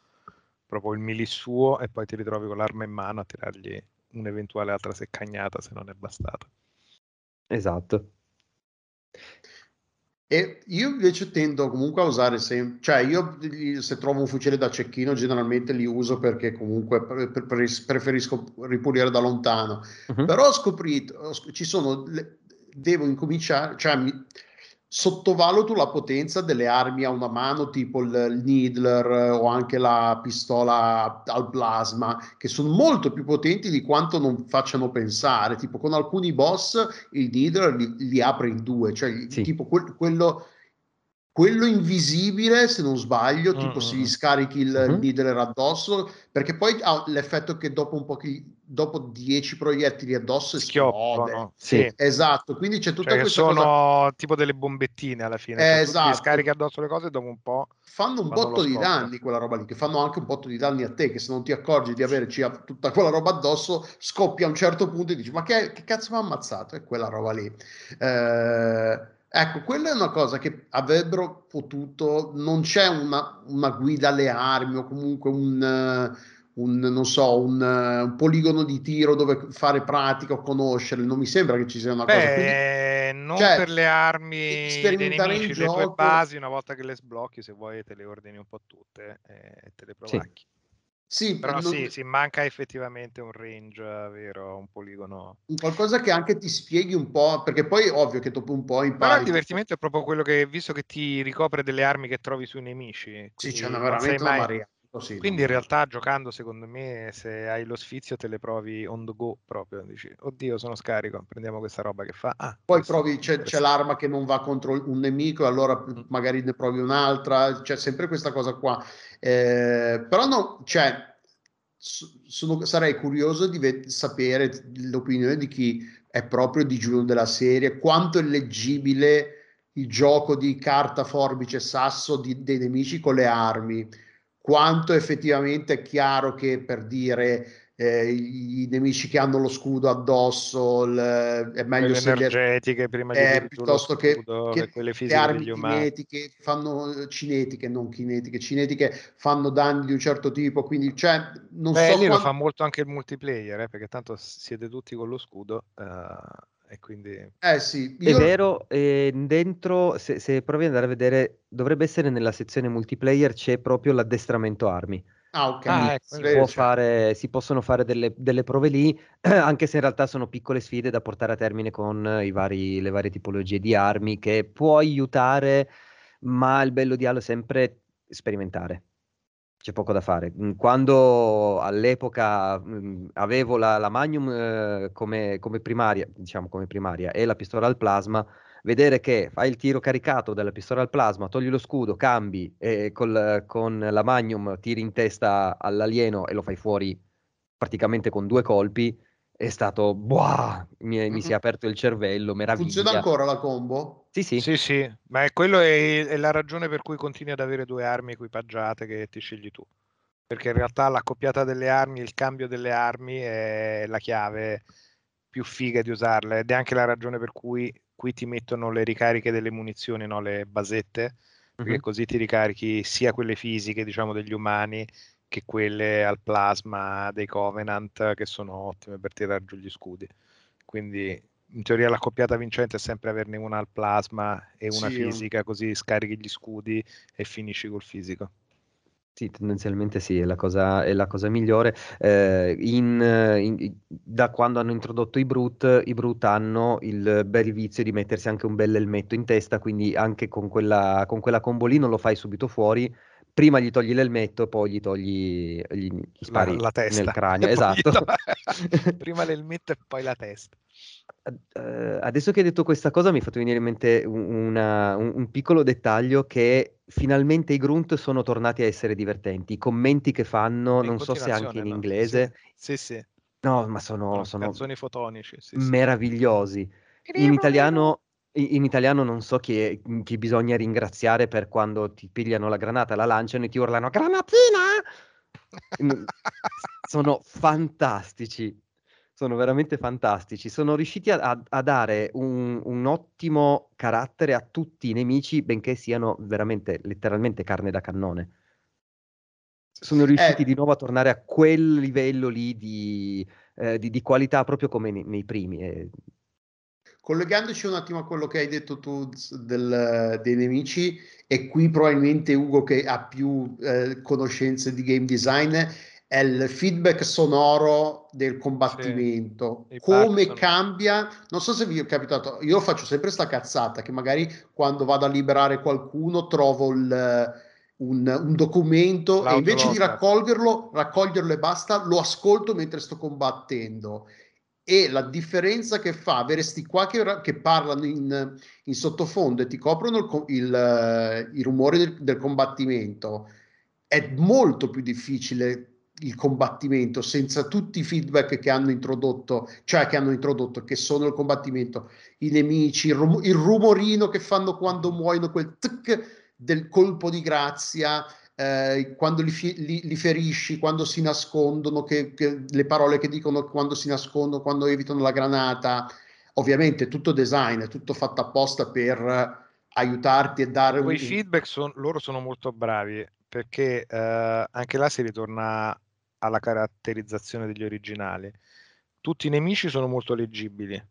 Speaker 4: proprio il milissuo e poi ti ritrovi con l'arma in mano a tirargli un'eventuale altra seccagnata se non è bastata.
Speaker 3: Esatto.
Speaker 2: E io invece tendo comunque a usare sempre, cioè io se trovo un fucile da cecchino generalmente li uso perché comunque preferisco ripulire da lontano, uh-huh. però ho scoprito, ci sono, devo incominciare, cioè mi, sottovaluto la potenza delle armi a una mano, tipo il, Needler eh, o anche la pistola al plasma, che sono molto più potenti di quanto non facciano pensare. Tipo, con alcuni boss il Needler li, li apre in due, cioè sì. tipo que- quello quello invisibile, se non sbaglio, mm-hmm. tipo se gli scarichi il mm-hmm. leader addosso, perché poi ha l'effetto che dopo un po' dopo 10 proiettili addosso
Speaker 4: esplode.
Speaker 2: Sì. Esatto, quindi c'è tutta
Speaker 4: cioè
Speaker 2: questa
Speaker 4: sono
Speaker 2: cosa...
Speaker 4: tipo delle bombettine alla fine,
Speaker 2: eh, esatto.
Speaker 4: scarichi addosso le cose dopo un po'
Speaker 2: fanno un botto di danni quella roba lì, che fanno anche un botto di danni a te, che se non ti accorgi di averci tutta quella roba addosso, scoppia a un certo punto e dici "Ma che, che cazzo mi ha ammazzato?" È quella roba lì. Eh Ecco, quella è una cosa che avrebbero potuto, non c'è una, una guida alle armi o comunque un, un non so, un, un, poligono di tiro dove fare pratica o conoscerle, non mi sembra che ci sia una
Speaker 4: Beh,
Speaker 2: cosa.
Speaker 4: Quindi, non cioè, per le armi sperimentare nemici, le gioco... tue basi, una volta che le sblocchi, se vuoi te le ordini un po' tutte e te le provacchi. Sì.
Speaker 2: Sì,
Speaker 4: però non... sì, sì, manca effettivamente un range vero, un poligono.
Speaker 2: Qualcosa che anche ti spieghi un po', perché poi ovvio che dopo un po' impari.
Speaker 4: Però il divertimento è proprio quello che, visto che ti ricopre delle armi che trovi sui nemici.
Speaker 2: Sì, c'è una veramente una mai... marea.
Speaker 4: Così, Quindi in realtà giocando, secondo me, se hai lo sfizio te le provi on the go proprio. Dici, oddio, sono scarico, prendiamo questa roba che fa. Ah,
Speaker 2: Poi provi, c'è, c'è, l'arma che non va contro un nemico, allora mm. magari ne provi un'altra. C'è sempre questa cosa qua. Eh, però no, cioè, sono, sarei curioso di ve- sapere l'opinione di chi è proprio digiuno della serie, quanto è leggibile il gioco di carta, forbice, sasso di, dei nemici con le armi, quanto effettivamente è chiaro che per dire eh, i nemici che hanno lo scudo addosso l- è meglio
Speaker 4: le energetiche prima di
Speaker 2: eh, piuttosto che, scudo, che quelle le armi cinetiche fanno cinetiche non kinetiche. Cinetiche fanno danni di un certo tipo quindi cioè non
Speaker 4: Beh,
Speaker 2: so
Speaker 4: lì quando... lo fa molto anche il multiplayer eh, perché tanto siete tutti con lo scudo uh, e quindi
Speaker 2: eh sì
Speaker 3: io... è vero eh, dentro se, se provi ad andare a vedere dovrebbe essere nella sezione multiplayer c'è proprio l'addestramento armi
Speaker 2: Ah, ok. Ah,
Speaker 3: ecco, si, può fare, si, possono fare delle, delle, prove lì, anche se in realtà sono piccole sfide da portare a termine con vari, le varie tipologie di armi che può aiutare, ma il bello di Halo è sempre sperimentare. C'è poco da fare. Mm, quando all'epoca mh, mm, avevo la, la Magnum eh, come, come, primaria, diciamo come primaria, e la pistola al plasma, vedere che fai il tiro caricato della pistola al plasma, togli lo scudo, cambi e col, con la Magnum tiri in testa all'alieno e lo fai fuori praticamente con due colpi, è stato boah, mi, mm-hmm. mi si è aperto il cervello, meraviglia.
Speaker 2: Funziona ancora la combo?
Speaker 3: Sì, sì.
Speaker 4: Sì, sì, ma è quello è, è la ragione per cui continui ad avere due armi equipaggiate che ti scegli tu. Perché in realtà l'accoppiata delle armi, il cambio delle armi è la chiave più figa di usarle ed è anche la ragione per cui qui ti mettono le ricariche delle munizioni, no? le basette, perché uh-huh. così ti ricarichi sia quelle fisiche, diciamo, degli umani, che quelle al plasma dei Covenant, che sono ottime per tirare giù gli scudi. Quindi in teoria l'accoppiata vincente è sempre averne una al plasma e una
Speaker 2: Sì,
Speaker 4: fisica, così scarichi gli scudi e finisci col fisico.
Speaker 3: Sì, tendenzialmente sì, è la cosa, è la cosa migliore. Eh, in, in- da quando hanno introdotto i Brute, i Brute hanno il bel vizio di mettersi anche un bel elmetto in testa, quindi anche con quella, con quella combo lì non lo fai subito fuori, prima gli togli l'elmetto e poi gli togli, gli, gli
Speaker 4: La,
Speaker 3: spari
Speaker 4: la testa.
Speaker 3: nel cranio. Esatto.
Speaker 4: to- Prima l'elmetto e poi la testa.
Speaker 3: Eh, adesso che hai detto questa cosa mi è fatto venire in mente un, una- un- un piccolo dettaglio che finalmente i Grunt sono tornati a essere divertenti. I commenti che fanno,
Speaker 4: in
Speaker 3: non so se anche in
Speaker 4: no?
Speaker 3: inglese,
Speaker 4: Sì, sì.
Speaker 3: no, ma sono,
Speaker 4: Sono
Speaker 3: sono
Speaker 4: canzoni fotonici. Sì, sì.
Speaker 3: meravigliosi. In italiano, in italiano non so chi, chi bisogna ringraziare per quando ti pigliano la granata, la lanciano e ti urlano granatina! Sono fantastici, sono veramente fantastici. Sono riusciti a, a- dare un, un ottimo carattere a tutti i nemici, benché siano veramente, letteralmente carne da cannone. Sono riusciti
Speaker 2: Eh.
Speaker 3: di nuovo a tornare a quel livello lì di, eh, di- di qualità, proprio come nei, nei primi. e-
Speaker 2: Collegandoci un attimo a quello che hai detto tu del- dei nemici, e qui probabilmente Ugo che ha più eh, conoscenze di game design, è il feedback sonoro del combattimento.
Speaker 4: i
Speaker 2: Come cambia? Non so se vi è capitato, io faccio sempre sta cazzata che magari quando vado a liberare qualcuno trovo il, un, un documento e invece di raccoglierlo, raccoglierlo e basta, lo ascolto mentre sto combattendo e la differenza che fa avere sti qua che, che parlano in, in sottofondo e ti coprono il, il, eh, i rumori del, del combattimento è molto più difficile il combattimento senza tutti i feedback che hanno introdotto, cioè che hanno introdotto, che sono il combattimento, i nemici, il, rum- il rumorino che fanno quando muoiono, quel tic del colpo di grazia, eh, quando li, li- li ferisci, quando si nascondono, che, che- le parole che dicono quando si nascondono, quando evitano la granata. Ovviamente tutto design, è tutto fatto apposta per aiutarti e dare un...
Speaker 4: Quei feedback son- loro sono molto bravi perché eh, anche là si ritorna alla caratterizzazione degli originali. Tutti i nemici sono molto leggibili,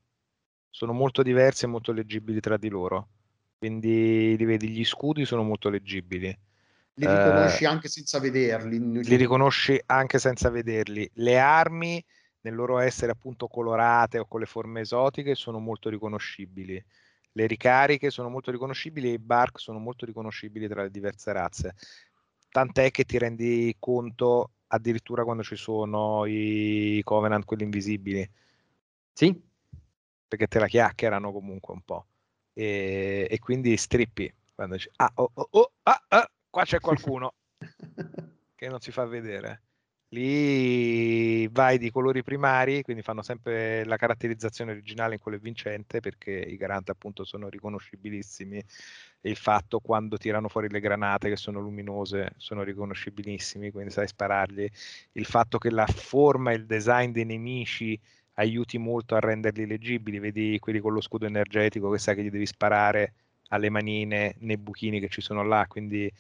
Speaker 4: sono molto diversi e molto leggibili tra di loro. Quindi li vedi, gli scudi sono molto leggibili.
Speaker 2: Li
Speaker 4: Eh,
Speaker 2: riconosci anche senza vederli.
Speaker 4: li riconosci anche senza vederli. Le armi, nel loro essere appunto colorate o con le forme esotiche, sono molto riconoscibili. Le ricariche sono molto riconoscibili e i bark sono molto riconoscibili tra le diverse razze. Tant'è che ti rendi conto addirittura quando ci sono i Covenant, quelli invisibili,
Speaker 3: Sì?
Speaker 4: perché te la chiacchierano comunque un po'. E, e quindi strippi quando dici, ah, oh, oh, oh, ah, ah, qua c'è qualcuno che non si fa vedere. Lì vai di colori primari, quindi fanno sempre la caratterizzazione originale in quello vincente perché i Garant appunto sono riconoscibilissimi e il fatto quando tirano fuori le granate che sono luminose sono riconoscibilissimi, quindi sai sparargli. Il fatto che la forma e il design dei nemici aiuti molto a renderli leggibili, vedi quelli con lo scudo energetico che sai che gli devi sparare alle manine nei buchini che ci sono là, quindi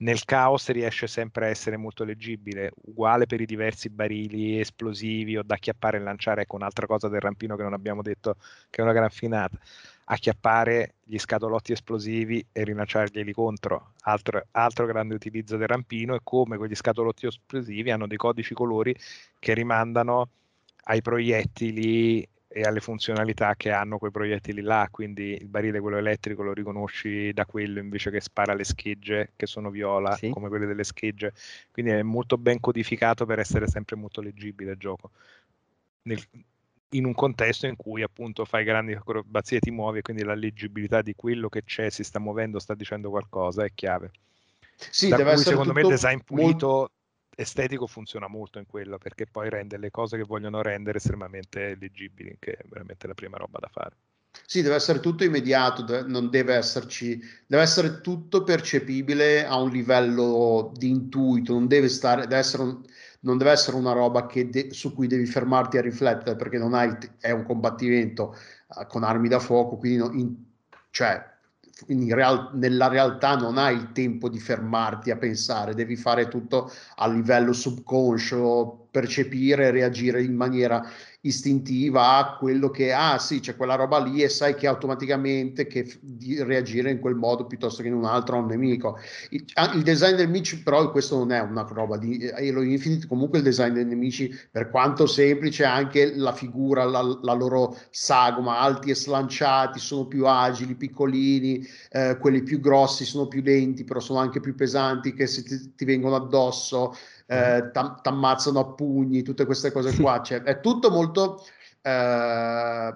Speaker 4: nel caos riesce sempre a essere molto leggibile, uguale per i diversi barili esplosivi o da acchiappare e lanciare, ecco un'altra cosa del rampino che non abbiamo detto che è una gran finata, acchiappare gli scatolotti esplosivi e rilanciarglieli contro, altro, altro grande utilizzo del rampino e come quegli scatolotti esplosivi hanno dei codici colori che rimandano ai proiettili e alle funzionalità che hanno quei proiettili là, quindi il barile quello elettrico lo riconosci da quello invece che spara le schegge che sono viola
Speaker 3: Sì.
Speaker 4: come quelle delle schegge, quindi è molto ben codificato per essere sempre molto leggibile il gioco. Nel- in un contesto in cui appunto fai grandi acrobazie e ti muovi e quindi la leggibilità di quello che c'è si sta muovendo, sta dicendo qualcosa, è chiave.
Speaker 2: Sì,
Speaker 4: da
Speaker 2: deve
Speaker 4: cui
Speaker 2: essere
Speaker 4: secondo me il design
Speaker 2: molto-
Speaker 4: pulito estetico funziona molto in quello perché poi rende le cose che vogliono rendere estremamente leggibili, che è veramente la prima roba da fare.
Speaker 2: Sì, deve essere tutto immediato, non deve esserci, deve essere tutto percepibile a un livello di intuito, non deve stare, deve essere un- non deve essere una roba de- su cui devi fermarti a riflettere perché non hai, è un combattimento eh, con armi da fuoco, quindi non- in- cioè, real- nella realtà non hai il tempo di fermarti a pensare, devi fare tutto a livello subconscio, percepire e reagire in maniera istintiva a quello che, ah sì, c'è quella roba lì e sai che automaticamente che di reagire in quel modo piuttosto che in un altro a un nemico. Il, il design del nemici però questo non è una roba di Halo Infinite, comunque il design dei nemici per quanto semplice anche la figura, la, la loro sagoma, alti e slanciati, sono più agili, piccolini, eh, quelli più grossi sono più lenti, però sono anche più pesanti che se ti, ti vengono addosso eh, t'ammazzano a pugni, tutte queste cose qua. Cioè, è tutto molto... Eh,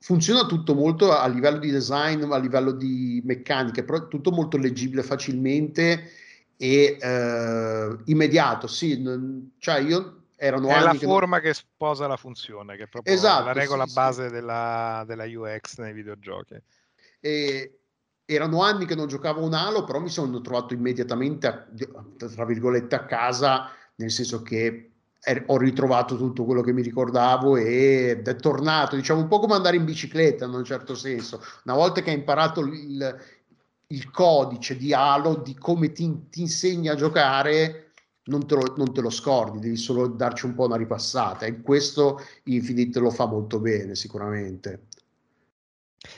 Speaker 2: funziona tutto molto a livello di design, a livello di meccanica, però è tutto molto leggibile facilmente e eh, immediato. Sì, non, cioè io erano
Speaker 4: è
Speaker 2: la
Speaker 4: forma che, non... che, sposa la funzione, che è proprio esatto, la regola sì, base sì. Della, della, UX nei videogiochi.
Speaker 2: E erano anni che non giocavo un Halo, però mi sono trovato immediatamente, a, tra virgolette, a casa, nel senso che ho ritrovato tutto quello che mi ricordavo ed è tornato, diciamo un po' come andare in bicicletta in un certo senso. Una volta che hai imparato il, il codice di Halo, di come ti, ti insegna a giocare, non te, lo, non te, lo, scordi, devi solo darci un po' una ripassata e questo Infinite lo fa molto bene sicuramente.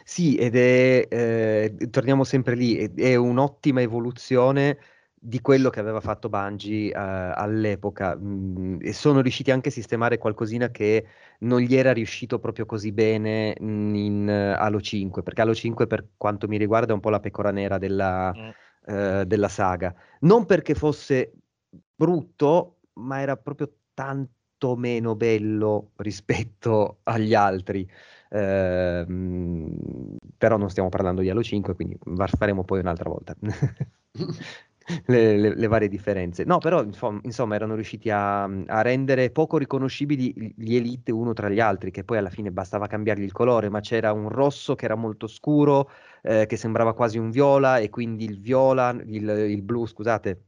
Speaker 3: Sì, ed è, eh, torniamo sempre lì, è, è, un'ottima evoluzione di quello che aveva fatto Bungie eh, all'epoca mh, mm, e sono riusciti anche a sistemare qualcosina che non gli era riuscito proprio così bene mh, in uh, Halo 5, perché Halo 5 per quanto mi riguarda è un po' la pecora nera della, mm. eh, della saga. Non perché fosse brutto, ma era proprio tanto meno bello rispetto agli altri. Eh, però non stiamo parlando di Halo 5, quindi faremo poi un'altra volta. le, le, le, varie differenze. No, però insomma erano riusciti a, a, rendere poco riconoscibili gli Elite uno tra gli altri, che poi alla fine bastava cambiargli il colore, ma c'era un rosso che era molto scuro, eh, che sembrava quasi un viola, e quindi il viola, il, il blu, scusate,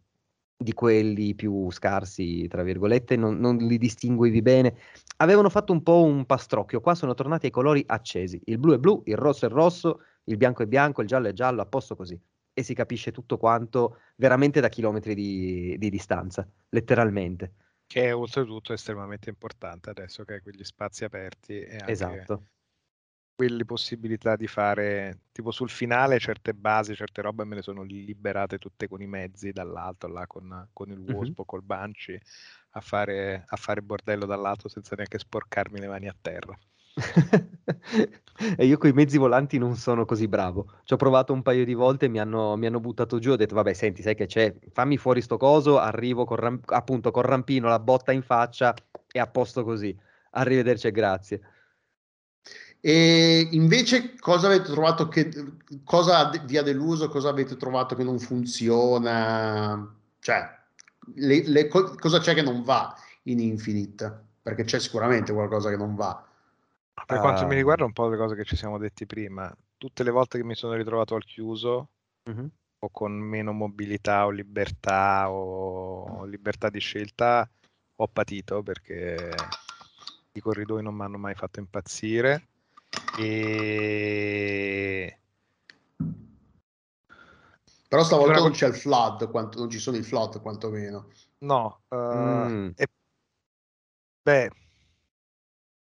Speaker 3: di quelli più scarsi, tra virgolette, non, non, li distinguevi bene. Avevano fatto un po' un pastrocchio, qua sono tornati ai colori accesi, il blu è blu, il rosso è rosso, il bianco è bianco, il giallo è giallo, a posto così. E si capisce tutto quanto veramente da chilometri di, di distanza, letteralmente.
Speaker 4: Che è oltretutto estremamente importante adesso che hai quegli spazi aperti e anche
Speaker 3: esatto.
Speaker 4: quelle possibilità di fare, tipo sul finale, certe basi, certe robe me le sono liberate tutte con i mezzi dall'alto, là con, con il Wasp o col Banshee, a fare, a fare bordello dall'alto senza neanche sporcarmi le mani a terra.
Speaker 3: e io con i mezzi volanti non sono così bravo. Ci ho provato un paio di volte, mi hanno, mi hanno buttato giù, ho detto vabbè senti, sai che c'è, fammi fuori sto coso, arrivo col ramp- appunto col rampino, la botta in faccia e a posto così. Arrivederci e grazie.
Speaker 2: E invece cosa avete trovato che cosa vi ha deluso, cosa avete trovato che non funziona? Cioè, le, le, cosa c'è che non va in Infinite? Perché c'è sicuramente qualcosa che non va.
Speaker 4: Per uh, quanto mi riguarda, un po' le cose che ci siamo detti prima, tutte le volte che mi sono ritrovato al chiuso uh-huh. o con meno mobilità o libertà o libertà di scelta, ho patito perché i corridoi non mi hanno mai fatto impazzire e...
Speaker 2: Però stavolta non c'è il flood, quanto, non ci sono i flood quantomeno.
Speaker 4: No, uh, mm. e... beh,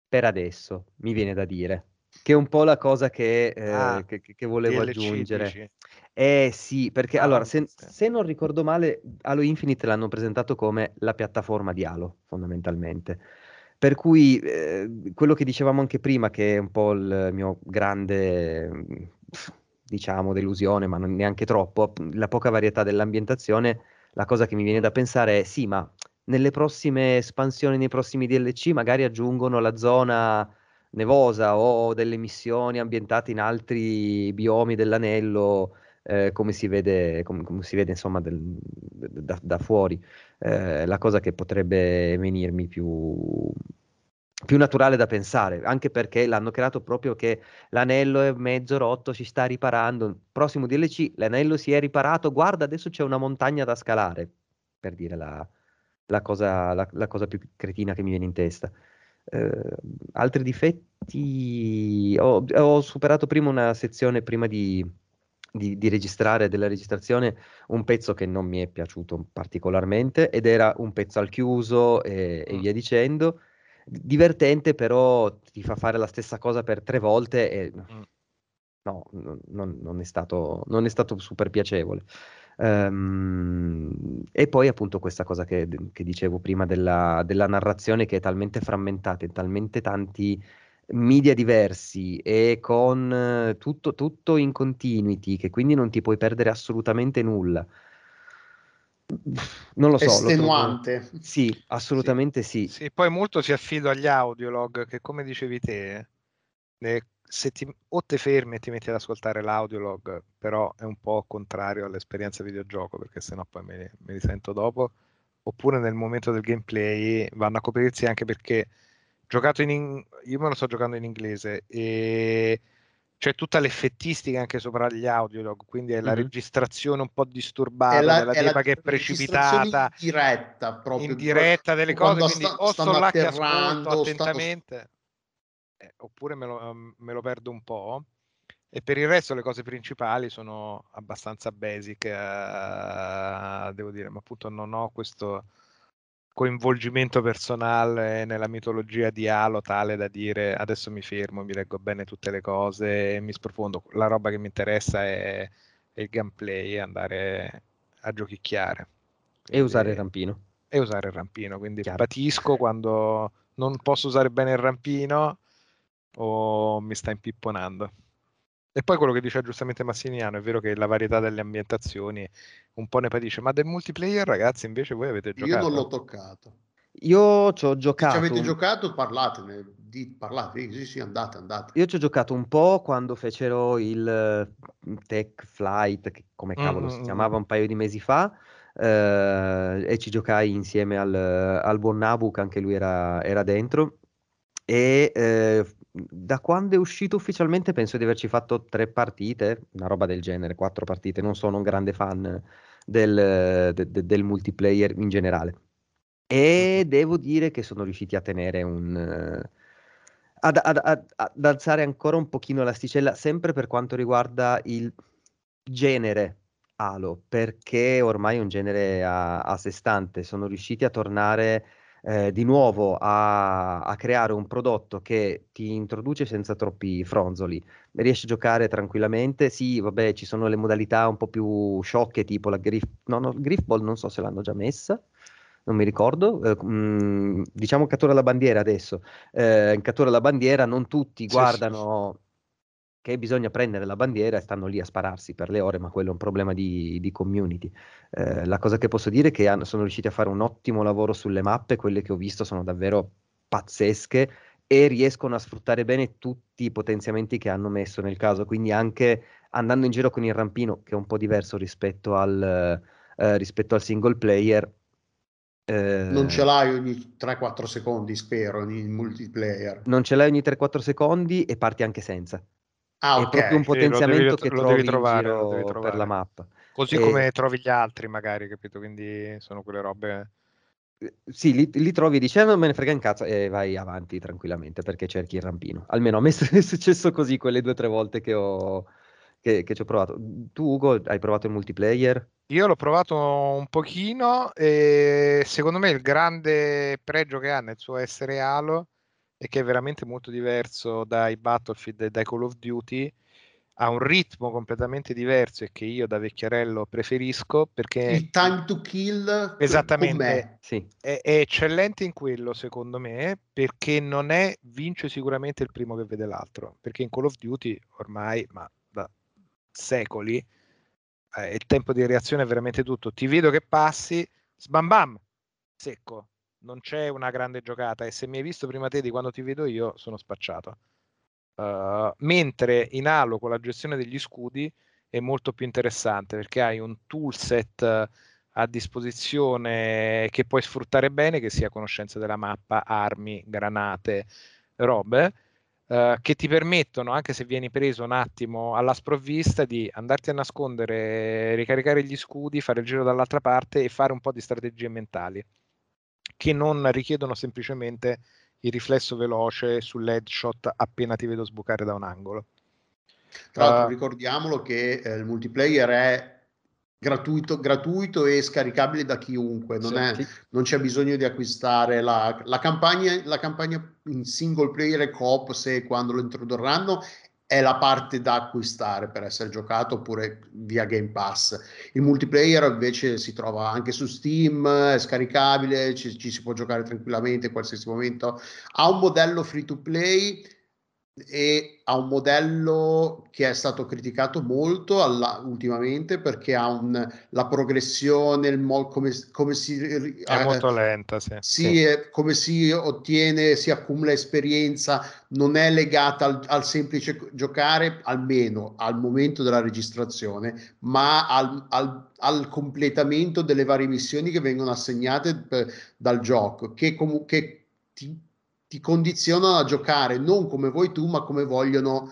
Speaker 3: per adesso mi viene da dire che è un po' la cosa che, eh, ah, che, che volevo aggiungere. Eh sì, perché ah, allora, se, se, non ricordo male, Halo Infinite l'hanno presentato come la piattaforma di Halo, fondamentalmente. Per cui eh, quello che dicevamo anche prima, che è un po' il mio grande, diciamo, delusione, ma neanche troppo, la poca varietà dell'ambientazione, la cosa che mi viene da pensare è sì, ma nelle prossime espansioni, nei prossimi DLC, magari aggiungono la zona nevosa o delle missioni ambientate in altri biomi dell'anello, eh, come si vede, come, come si vede insomma del, da, da, fuori. Eh, la cosa che potrebbe venirmi più, più naturale da pensare, anche perché l'hanno creato proprio che l'anello è mezzo rotto, si sta riparando. Prossimo DLC, l'anello si è riparato, guarda, adesso c'è una montagna da scalare, per dire la, la, cosa, la, la cosa, più cretina che mi viene in testa. Eh, altri difetti, ho, ho, superato prima una sezione prima di, di, di, registrare della registrazione un pezzo che non mi è piaciuto particolarmente ed era un pezzo al chiuso e, e via dicendo. Divertente, però ti fa fare la stessa cosa per tre volte e mm. no, non, non, è stato, non è stato super piacevole. Um, e poi appunto questa cosa che, che dicevo prima della, della, narrazione che è talmente frammentata in talmente tanti media diversi e con tutto, tutto in continuity che quindi non ti puoi perdere assolutamente nulla. Non lo so.
Speaker 2: Estenuante.
Speaker 3: Trovo... Sì, assolutamente sì.
Speaker 4: sì. sì. Poi molto si affida agli audiolog che come dicevi te, se ti, o ti fermi e ti metti ad ascoltare l'audiolog, però è un po' contrario all'esperienza videogioco perché sennò poi me, me li sento dopo, oppure nel momento del gameplay vanno a coprirsi anche perché giocato in, io me lo sto giocando in inglese e c'è tutta l'effettistica anche sopra gli audiolog, quindi è la mm-hmm. registrazione un po' disturbata la, della tipa che è precipitata
Speaker 2: in diretta proprio
Speaker 4: in diretta delle cose, quindi sta, o sto là che ascolto attentamente stanno... eh, oppure me lo, me lo, perdo un po' e per il resto le cose principali sono abbastanza basic, eh, devo dire, ma appunto non ho questo coinvolgimento personale nella mitologia di Halo tale da dire adesso mi fermo, mi leggo bene tutte le cose e mi sprofondo. La roba che mi interessa è, è il gameplay, andare a giochicchiare.
Speaker 3: Quindi, e usare il rampino.
Speaker 4: E usare il rampino, quindi Chiaro. patisco quando non posso usare bene il rampino o mi sta impipponando. E poi quello che dice giustamente Massiniano, è vero che la varietà delle ambientazioni un po' ne patisce, ma del multiplayer ragazzi invece voi avete giocato?
Speaker 2: Io non l'ho toccato.
Speaker 3: Io ci ho giocato.
Speaker 2: Se avete giocato parlatene, di, parlate, sì sì andate, andate.
Speaker 3: Io ci ho giocato un po' quando fecero il uh, Tech Flight, che come cavolo mm-hmm. si chiamava un paio di mesi fa, uh, e ci giocai insieme al, al buon Nabu, che anche lui era, era dentro. E uh, da quando è uscito ufficialmente penso di averci fatto tre partite, una roba del genere, quattro partite, non sono un grande fan del, de, de, del multiplayer in generale. E devo dire che sono riusciti a tenere un... Ad, ad, ad, ad alzare ancora un pochino l'asticella, sempre per quanto riguarda il genere Halo, perché ormai è un genere a, a sé stante, sono riusciti a tornare eh, di nuovo a, a, creare un prodotto che ti introduce senza troppi fronzoli, riesci a giocare tranquillamente. Sì, vabbè, ci sono le modalità un po' più sciocche, tipo la Griff, no, no, Griffball non so se l'hanno già messa. Non mi ricordo, eh, mh, mm, diciamo cattura la bandiera adesso. Eh, cattura la bandiera non tutti guardano che bisogna prendere la bandiera e stanno lì a spararsi per le ore, ma quello è un problema di, di community. Eh, la cosa che posso dire è che hanno, sono riusciti a fare un ottimo lavoro sulle mappe, quelle che ho visto sono davvero pazzesche e riescono a sfruttare bene tutti i potenziamenti che hanno messo nel caso, quindi anche andando in giro con il rampino, che è un po' diverso rispetto al, eh, rispetto al single player.
Speaker 2: Eh, non ce l'hai ogni 3-4 secondi, spero, in multiplayer.
Speaker 3: Non ce l'hai ogni 3-4 secondi e parti anche senza.
Speaker 2: Ah,
Speaker 3: è proprio un potenziamento sì, lo devi, che lo trovi trovare, lo devi trovare. per la mappa.
Speaker 4: Così e... come trovi gli altri, magari, capito? Quindi sono quelle robe.
Speaker 3: Eh, sì, li, li trovi dicendo me ne frega un cazzo e vai avanti tranquillamente perché cerchi il rampino. Almeno a me è successo così quelle due o tre volte che ho, che, che ci ho provato. Tu, Ugo, hai provato il multiplayer?
Speaker 4: Io l'ho provato un pochino e secondo me il grande pregio che ha nel suo essere Halo e che è veramente molto diverso dai Battlefield e dai Call of Duty, ha un ritmo completamente diverso e che io da vecchiarello preferisco perché
Speaker 2: il time to kill
Speaker 4: esattamente sì. è, è, eccellente in quello secondo me perché non è vince sicuramente il primo che vede l'altro perché in Call of Duty ormai ma da secoli eh, il tempo di reazione è veramente tutto. Ti vedo che passi sbam bam secco non c'è una grande giocata e se mi hai visto prima te di quando ti vedo io sono spacciato. Uh, mentre in Halo con la gestione degli scudi è molto più interessante perché hai un toolset a disposizione che puoi sfruttare bene, che sia conoscenza della mappa, armi, granate, robe, uh, che ti permettono, anche se vieni preso un attimo alla sprovvista, di andarti a nascondere, ricaricare gli scudi, fare il giro dall'altra parte e fare un po' di strategie mentali che non richiedono semplicemente il riflesso veloce sull'headshot appena ti vedo sbucare da un angolo.
Speaker 2: Tra l'altro, uh, ricordiamolo che eh, il multiplayer è gratuito, gratuito e scaricabile da chiunque, non, è, non c'è bisogno di acquistare la, la, campagna, la campagna in single player e coop se e quando lo introdurranno è la parte da acquistare per essere giocato oppure via Game Pass. Il multiplayer invece si trova anche su Steam, è scaricabile, ci, ci si può giocare tranquillamente in qualsiasi momento. Ha un modello free to play e ha un modello che è stato criticato molto alla, ultimamente perché ha un, la progressione, il mo, come, come si...
Speaker 4: È eh, molto lenta, sì.
Speaker 2: sì, sì. come si ottiene, si accumula esperienza, non è legata al, al, semplice giocare, almeno al momento della registrazione, ma al, al, al completamento delle varie missioni che vengono assegnate per, dal gioco, che comunque ti ti condizionano a giocare non come vuoi tu, ma come vogliono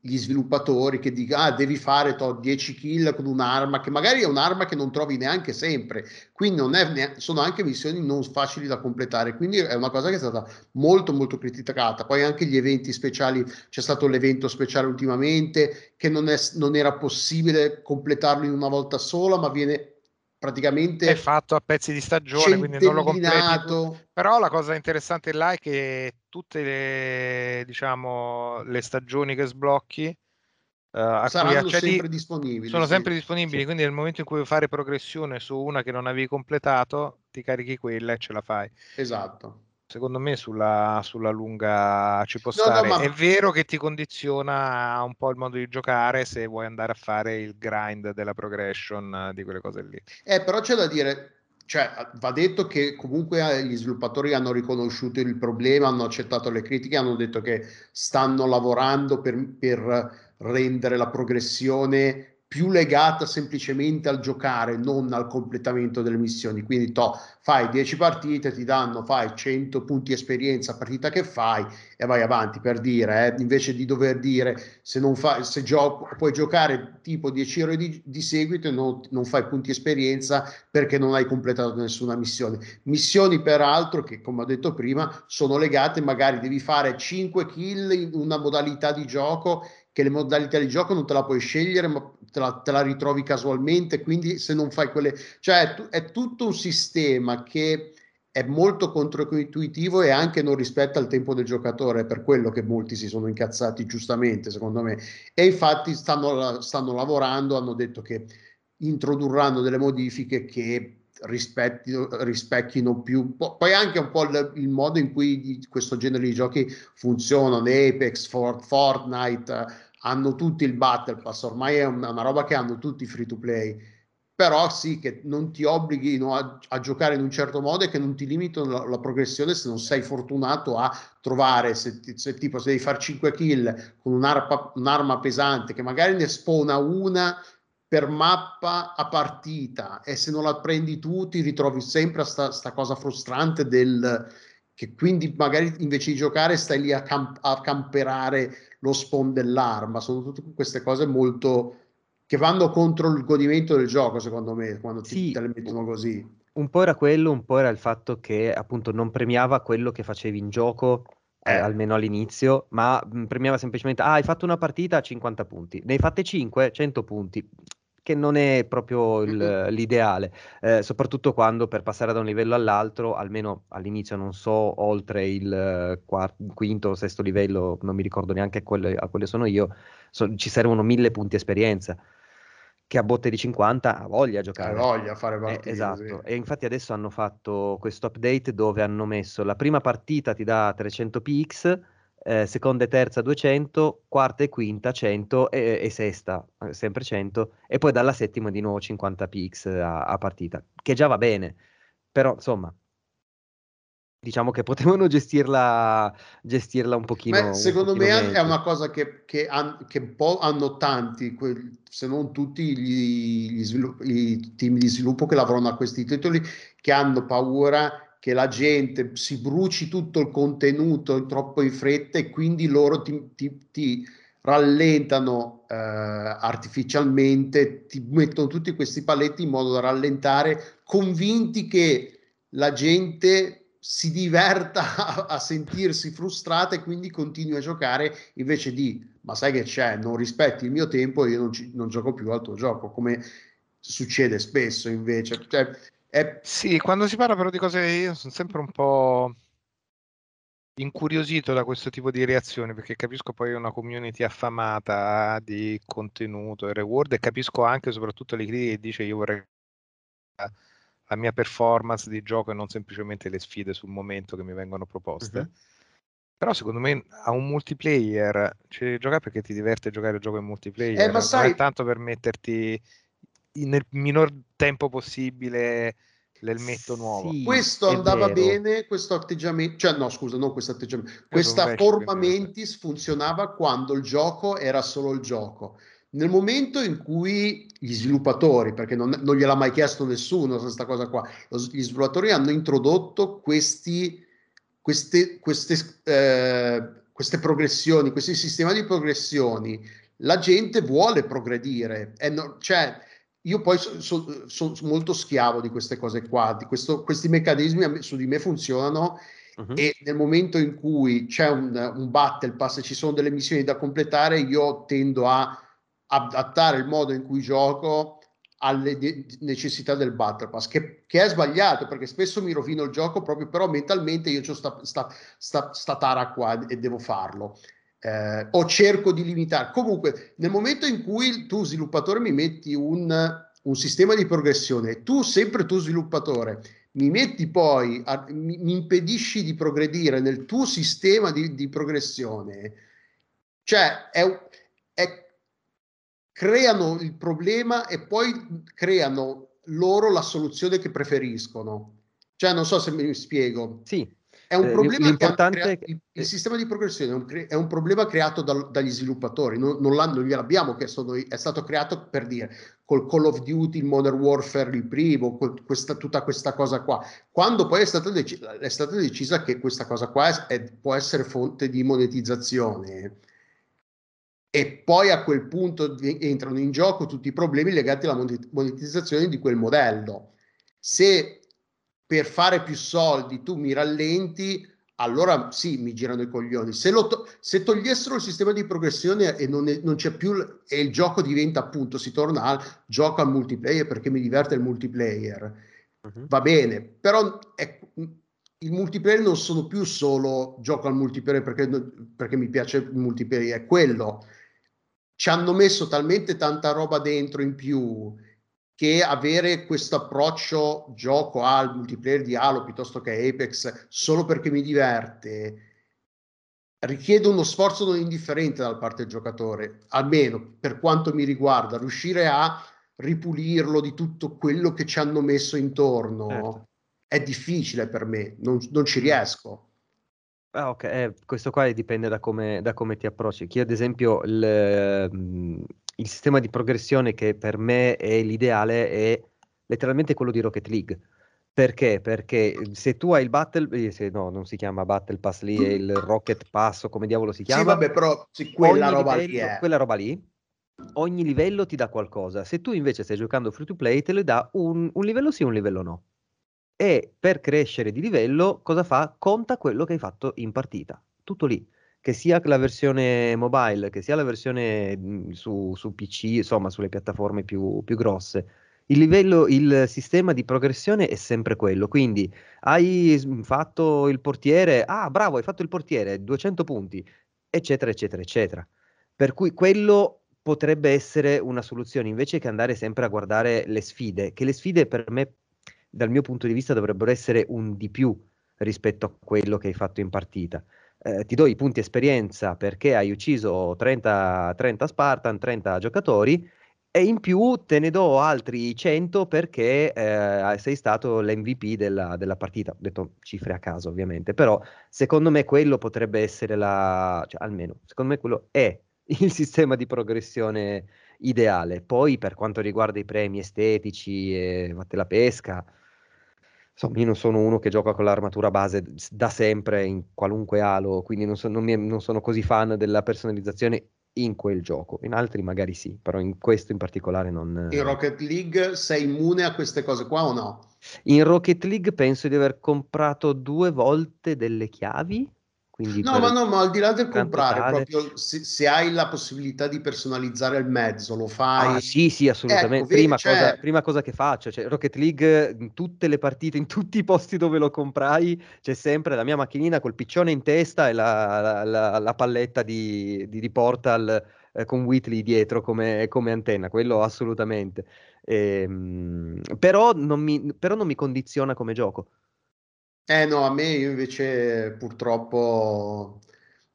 Speaker 2: gli sviluppatori che dicono ah, devi fare to, 10 kill con un'arma che magari è un'arma che non trovi neanche sempre. Quindi non è ne- sono anche missioni non facili da completare. Quindi è una cosa che è stata molto molto criticata. Poi anche gli eventi speciali c'è stato l'evento speciale ultimamente che non, è, non era possibile completarlo in una volta sola ma viene praticamente
Speaker 4: è fatto a pezzi di stagione, quindi non lo completi. Però la cosa interessante là è che tutte le, diciamo, le stagioni che sblocchi
Speaker 2: Uh, saranno sempre disponibili.
Speaker 4: Sono sì. sempre disponibili, sì. quindi nel momento in cui vuoi fare progressione su una che non avevi completato, ti carichi quella e ce la fai.
Speaker 2: Esatto
Speaker 4: secondo me sulla, sulla lunga ci può no, stare. No, ma... È vero che ti condiziona un po' il modo di giocare se vuoi andare a fare il grind della progression di quelle cose lì.
Speaker 2: Eh, però c'è da dire, cioè, va detto che comunque eh, gli sviluppatori hanno riconosciuto il problema, hanno accettato le critiche, hanno detto che stanno lavorando per, per rendere la progressione più legata semplicemente al giocare, non al completamento delle missioni. Quindi to, fai 10 partite, ti danno, fai 100 punti esperienza partita che fai e vai avanti per dire, eh, invece di dover dire se, non fai, se gio- puoi giocare tipo 10 ore di, di seguito e non, non, fai punti esperienza perché non hai completato nessuna missione. Missioni peraltro che come ho detto prima sono legate, magari devi fare 5 kill in una modalità di gioco che le modalità di gioco non te la puoi scegliere, ma te la, te la ritrovi casualmente, quindi se non fai quelle... Cioè è, è tutto un sistema che è molto controintuitivo e anche non rispetta il tempo del giocatore, è per quello che molti si sono incazzati giustamente, secondo me. E infatti stanno, stanno lavorando, hanno detto che introdurranno delle modifiche che rispecchino più, poi anche un po' il, il, modo in cui questo genere di giochi funzionano, Apex, Fortnite, hanno tutti il Battle Pass, ormai è una, una roba che hanno tutti i free to play, però sì che non ti obblighino a, a, giocare in un certo modo e che non ti limitano la, la progressione se non sei fortunato a trovare, se, se tipo se devi fare 5 kill con un'arma, un'arma pesante che magari ne spona una per mappa a partita e se non la prendi tu ti ritrovi sempre a sta, sta cosa frustrante del che quindi magari invece di giocare stai lì a, camp- a camperare lo spawn dell'arma, sono tutte queste cose molto che vanno contro il godimento del gioco, secondo me, quando ti, sì, te le mettono così.
Speaker 3: Un po' era quello, un po' era il fatto che appunto non premiava quello che facevi in gioco, eh. Eh, almeno all'inizio, ma mh, premiava semplicemente, ah, hai fatto una partita a 50 punti, ne hai fatte 5, 100 punti che non è proprio il, l'ideale, eh, soprattutto quando per passare da un livello all'altro, almeno all'inizio non so, oltre il quarto, quinto o sesto livello, non mi ricordo neanche a quelle, a quelle sono io, so, ci servono mille punti esperienza che a botte di 50 ha voglia a giocare.
Speaker 2: Ha voglia a fare eh, partite.
Speaker 3: Eh, esatto, sì. e infatti adesso hanno fatto questo update dove hanno messo la prima partita ti dà 300 px, eh, seconda e terza 200, quarta e quinta 100 e, e, sesta eh, sempre 100 e poi dalla settima di nuovo 50 px a, a partita, che già va bene, però insomma diciamo che potevano gestirla, gestirla un pochino.
Speaker 2: Beh, secondo
Speaker 3: un
Speaker 2: me meglio. è una cosa che, che, han, che, un po' hanno tanti, quel, se non tutti gli, gli svilupp- i team di sviluppo che lavorano a questi titoli, che hanno paura che la gente si bruci tutto il contenuto troppo in fretta e quindi loro ti, ti, ti rallentano eh, artificialmente, ti mettono tutti questi paletti in modo da rallentare, convinti che la gente si diverta a, a, sentirsi frustrata e quindi continui a giocare invece di ma sai che c'è, non rispetti il mio tempo e io non, ci, non, gioco più al tuo gioco, come succede spesso invece. Cioè,
Speaker 4: è... Sì, quando si parla però di cose, io sono sempre un po' incuriosito da questo tipo di reazioni perché capisco poi una community affamata di contenuto e reward e capisco anche soprattutto le critiche che dice io vorrei la mia performance di gioco e non semplicemente le sfide sul momento che mi vengono proposte. Uh-huh. Però secondo me a un multiplayer ci devi giocare perché ti diverte giocare il gioco in multiplayer, eh, ma sai... non è tanto per metterti nel minor tempo possibile l'elmetto nuovo.
Speaker 2: Sì, questo andava vero. bene, questo atteggiamento, cioè no scusa, non questo atteggiamento, questa forma mentis funzionava quando il gioco era solo il gioco. Nel momento in cui gli sviluppatori, perché non, non gliel'ha mai chiesto nessuno questa cosa qua, gli sviluppatori hanno introdotto questi, queste, queste, eh, queste progressioni, questi sistemi di progressioni, la gente vuole progredire. No, cioè, io poi sono so, so, molto schiavo di queste cose qua, di questo, questi meccanismi su di me funzionano uh-huh. e nel momento in cui c'è un, un battle pass e ci sono delle missioni da completare, io tendo a adattare il modo in cui gioco alle de- necessità del Battle Pass, che, che, è sbagliato perché spesso mi rovino il gioco proprio, però mentalmente io ho sta, sta, sta, sta tara qua e devo farlo. Eh, o cerco di limitare. Comunque, nel momento in cui tu, sviluppatore, mi metti un, un sistema di progressione, tu, sempre tu, sviluppatore, mi metti poi, a, mi, mi, impedisci di progredire nel tuo sistema di, di progressione, cioè è, è creano il problema e poi creano loro la soluzione che preferiscono. Cioè, non so se mi spiego.
Speaker 3: Sì.
Speaker 2: È un eh, problema l'importante crea- il, il, sistema di progressione è un, cre- è un problema creato dal, dagli sviluppatori, non, non, non gliel'abbiamo chiesto noi, è stato creato per dire col Call of Duty, il Modern Warfare, il primo, questa, tutta questa cosa qua. Quando poi è stata, dec- è stata decisa che questa cosa qua è, può essere fonte di monetizzazione, e poi a quel punto entrano in gioco tutti i problemi legati alla monetizzazione di quel modello. Se per fare più soldi tu mi rallenti, allora sì, mi girano i coglioni. Se, to- se togliessero il sistema di progressione e non, è, non, c'è più e il gioco diventa appunto, si torna al gioco al multiplayer perché mi diverte il multiplayer, uh-huh. va bene, però è, il multiplayer non sono più solo gioco al multiplayer perché, perché mi piace il multiplayer, è quello ci hanno messo talmente tanta roba dentro in più che avere questo approccio gioco al multiplayer di Halo piuttosto che Apex solo perché mi diverte richiede uno sforzo non indifferente da parte del giocatore, almeno per quanto mi riguarda, riuscire a ripulirlo di tutto quello che ci hanno messo intorno certo. è difficile per me, non, non ci riesco.
Speaker 3: Ah, ok, eh, questo qua dipende da come, da come ti approcci. Chi ad esempio il, mm, il sistema di progressione che per me è l'ideale è letteralmente quello di Rocket League. Perché? Perché se tu hai il Battle, eh, se, no, non si chiama Battle Pass lì, è il Rocket Pass o come diavolo si chiama.
Speaker 2: Sì, vabbè, però sì, quella, roba
Speaker 3: livello, quella roba lì, ogni livello ti dà qualcosa. Se tu invece stai giocando free to play, te le dà un, un livello sì, un livello no e per crescere di livello cosa fa? Conta quello che hai fatto in partita, tutto lì. Che sia la versione mobile, che sia la versione mhmm, su, su PC, insomma sulle piattaforme più, più grosse. Il livello, il sistema di progressione è sempre quello. Quindi hai fatto il portiere, ah bravo, hai fatto il portiere, 200 punti, eccetera, eccetera, eccetera. Per cui quello potrebbe essere una soluzione invece che andare sempre a guardare le sfide, che le sfide per me dal mio punto di vista dovrebbero essere un di più rispetto a quello che hai fatto in partita. Eh, ti do i punti esperienza perché hai ucciso 30, 30 Spartan, 30 giocatori e in più te ne do altri 100 perché eh, sei stato l'MVP della, della, partita. Ho detto cifre a caso ovviamente, però secondo me quello potrebbe essere la... Cioè, almeno, secondo me quello è il sistema di progressione ideale. Poi per quanto riguarda i premi estetici e vatte la pesca, Insomma, io non sono uno che gioca con l'armatura base da sempre in qualunque Halo, quindi non, so, non, mi, non sono così fan della personalizzazione in quel gioco, in altri magari sì, però in questo in particolare non...
Speaker 2: In Rocket League sei immune a queste cose qua o no?
Speaker 3: In Rocket League penso di aver comprato due volte delle chiavi quindi
Speaker 2: no, ma no, ma al di là del comprare, tale... proprio se, se, hai la possibilità di personalizzare il mezzo, lo fai.
Speaker 3: Ah, sì, sì, assolutamente. Ecco, prima, cioè... cosa, prima, cosa, che faccio, cioè, Rocket League, in tutte le partite, in tutti i posti dove lo comprai, c'è sempre la mia macchinina col piccione in testa e la, la, la, la palletta di, di, di Portal eh, con Whitley dietro come, come antenna, quello assolutamente. Ehm, però, non mi, però non mi condiziona come gioco.
Speaker 2: Eh no, a me io invece purtroppo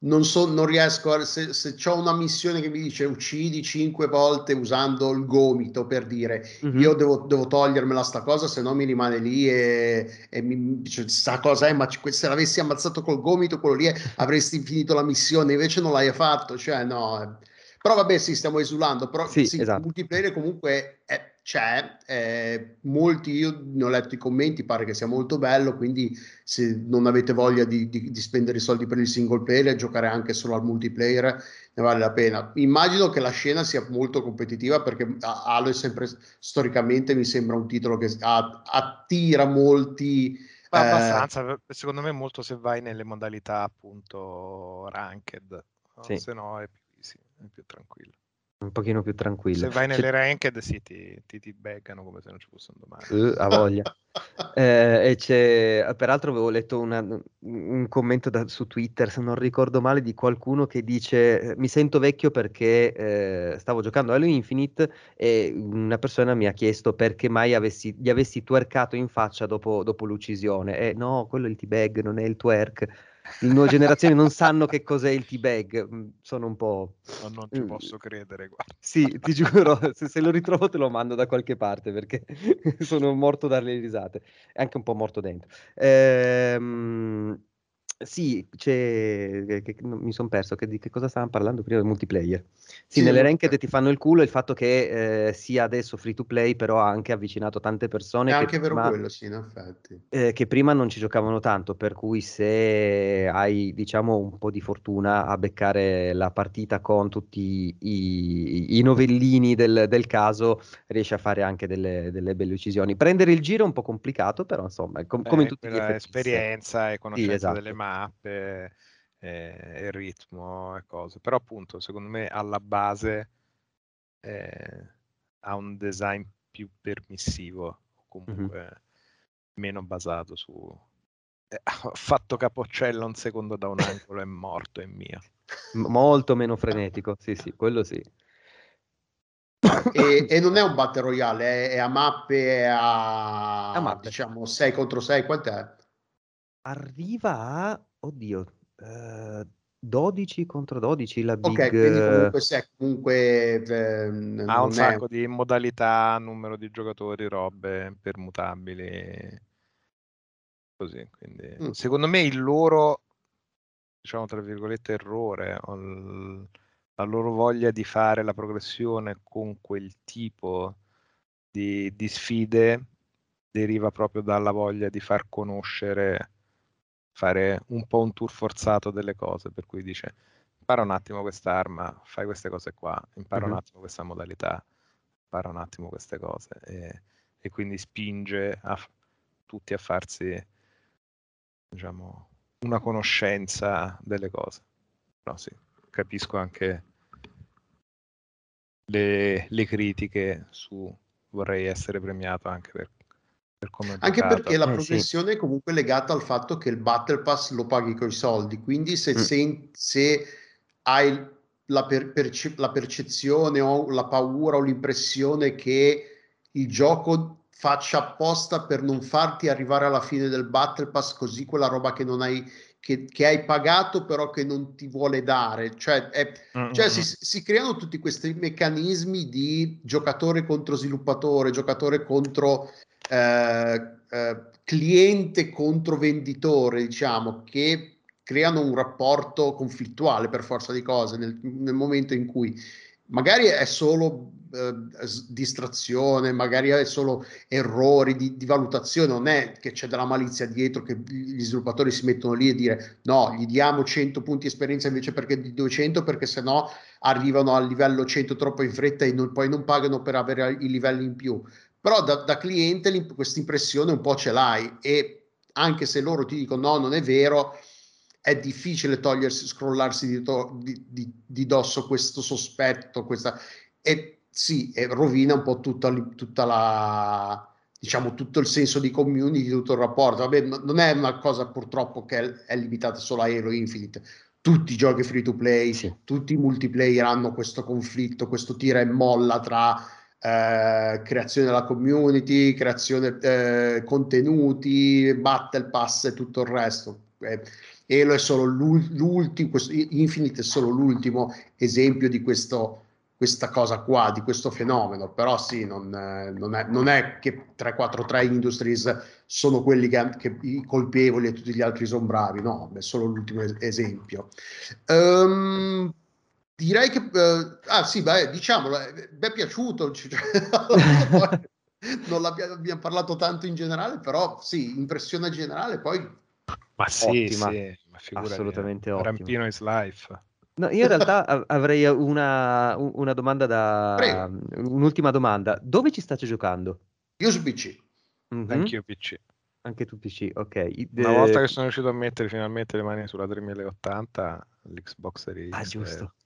Speaker 2: non, so, non riesco a... Se, se ho una missione che mi dice uccidi cinque volte usando il gomito per dire mm-hmm. io devo, devo, togliermela sta cosa se no mi rimane lì e, e mi dice sta cosa è ma se l'avessi ammazzato col gomito quello lì è, avresti finito la missione invece non l'hai fatto cioè no eh. però vabbè sì stiamo esulando però sì, sì esatto. multiplayer comunque è c'è, eh, molti, io ne ho letto i commenti, pare che sia molto bello, quindi se non avete voglia di, di, di spendere i soldi per il single player e giocare anche solo al multiplayer, ne vale la pena. Immagino che la scena sia molto competitiva perché Halo è sempre, storicamente, mi sembra un titolo che attira molti...
Speaker 4: Ma eh, abbastanza, secondo me molto se vai nelle modalità appunto ranked, sì. se no è più easy, è più tranquillo
Speaker 3: un pochino più tranquillo.
Speaker 4: Se vai nelle c'è... ranked, sì, ti, ti, ti beccano come se non ci fosse un domani.
Speaker 3: Uh, a voglia. eh, e c'è, peraltro avevo letto una, un commento da, su Twitter, se non ricordo male, di qualcuno che dice mi sento vecchio perché eh, stavo giocando a Halo Infinite e una persona mi ha chiesto perché mai avessi, gli avessi twerkato in faccia dopo, dopo l'uccisione. E no, quello è il T-Bag, non è il twerk le nuove generazioni non sanno che cos'è il T-Bag, mm, sono un po'...
Speaker 4: No, non ci mm. posso credere, guarda.
Speaker 3: Sì, ti giuro, se, se, lo ritrovo te lo mando da qualche parte perché sono morto dalle risate, è anche un po' morto dentro. Ehm... Sì, c'è, che, che, mi sono perso, che, di che cosa stavamo parlando prima del multiplayer. Sì, sì nelle ranked ti fanno il culo il fatto che eh, sia adesso free to play, però ha anche avvicinato tante persone.
Speaker 2: È anche vero quello, sì, in effetti.
Speaker 3: Eh, che prima non ci giocavano tanto, per cui se hai, diciamo, un po' di fortuna a beccare la partita con tutti i, i novellini del, del, caso, riesci a fare anche delle, delle, belle uccisioni. Prendere il giro è un po' complicato, però insomma, com- come in tutti gli
Speaker 4: esperienza e conoscenza sì, esatto. delle mani mappe eh, e ritmo e cose. Però appunto, secondo me alla base eh, ha un design più permissivo, comunque mm-hmm. meno basato su... Eh, ho fatto capocella un secondo da un angolo, è morto, è mio.
Speaker 3: M- molto meno frenetico, sì sì, quello sì.
Speaker 2: E, e, non è un battle royale, è, è a mappe, è a, a mappe. diciamo 6 contro 6, quant'è?
Speaker 3: Arriva a, oddio, eh, 12 contro 12 la big...
Speaker 2: Ok, quindi comunque se comunque... Eh,
Speaker 4: ha un sacco di modalità, numero di giocatori, robe permutabili, così, quindi... Mm. Secondo me il loro, diciamo tra virgolette, errore, la loro voglia di fare la progressione con quel tipo di, di sfide deriva proprio dalla voglia di far conoscere fare un po' un tour forzato delle cose, per cui dice impara un attimo quest'arma, fai queste cose qua, impara mm-hmm. un attimo questa modalità, impara un attimo queste cose e, e quindi spinge a, tutti a farsi diciamo una conoscenza delle cose. No, sì, capisco anche le, le critiche su vorrei essere premiato anche per
Speaker 2: per Anche perché la eh, progressione sì. è comunque legata al fatto che il Battle Pass lo paghi con i soldi, quindi se, mm. se, se hai la, per, perce- la, percezione o la paura o l'impressione che il gioco faccia apposta per non farti arrivare alla fine del Battle Pass così quella roba che non hai che, che, hai pagato però che non ti vuole dare. Cioè, è, mm-hmm. cioè si, si, creano tutti questi meccanismi di giocatore contro sviluppatore, giocatore contro eh, eh, cliente contro venditore, diciamo, che creano un rapporto conflittuale per forza di cose nel, nel momento in cui magari è solo eh, distrazione, magari è solo errori di, di, valutazione, non è che c'è della malizia dietro che gli sviluppatori si mettono lì e dire no, gli diamo 100 punti esperienza invece perché di 200 perché sennò arrivano al livello 100 troppo in fretta e non, poi non pagano per avere i livelli in più. Però da, da cliente questa impressione un po' ce l'hai e anche se loro ti dicono no, non è vero, è difficile togliersi, scrollarsi di, to- di, di, di dosso questo sospetto, questa... E sì, e rovina un po' tutta, tutta la diciamo tutto il senso di community, tutto il rapporto. Vabbè, non è una cosa purtroppo che è, limitata solo a Halo Infinite. Tutti i giochi free to play, sì. tutti i multiplayer hanno questo conflitto, questo tira e molla tra eh, creazione della community, creazione eh, contenuti, battle pass e tutto il resto. Eh, Halo è solo l'ultimo, Infinite è solo l'ultimo esempio di questo, questa cosa qua, di questo fenomeno, però sì, non, non, è, non è, che 343 Industries sono quelli che, che, i colpevoli e tutti gli altri sono bravi, no, è solo l'ultimo esempio. Um, direi che, uh, ah sì, beh, diciamolo, eh, mi è piaciuto, cioè, non l'abbiamo parlato tanto in generale, però sì, impressione generale, poi
Speaker 4: ma sì, ottima. sì ma
Speaker 3: assolutamente ottimo.
Speaker 4: Rampino is life.
Speaker 3: No, io in realtà avrei una, una domanda da... Prego. Un'ultima domanda. Dove ci state giocando?
Speaker 2: Io su PC.
Speaker 4: Mm-hmm. Anch'io PC.
Speaker 3: Anche tu PC, ok.
Speaker 4: Una eh... volta che sono riuscito a mettere finalmente le mani sulla 3080, l'Xbox Series
Speaker 3: ah, giusto.
Speaker 4: è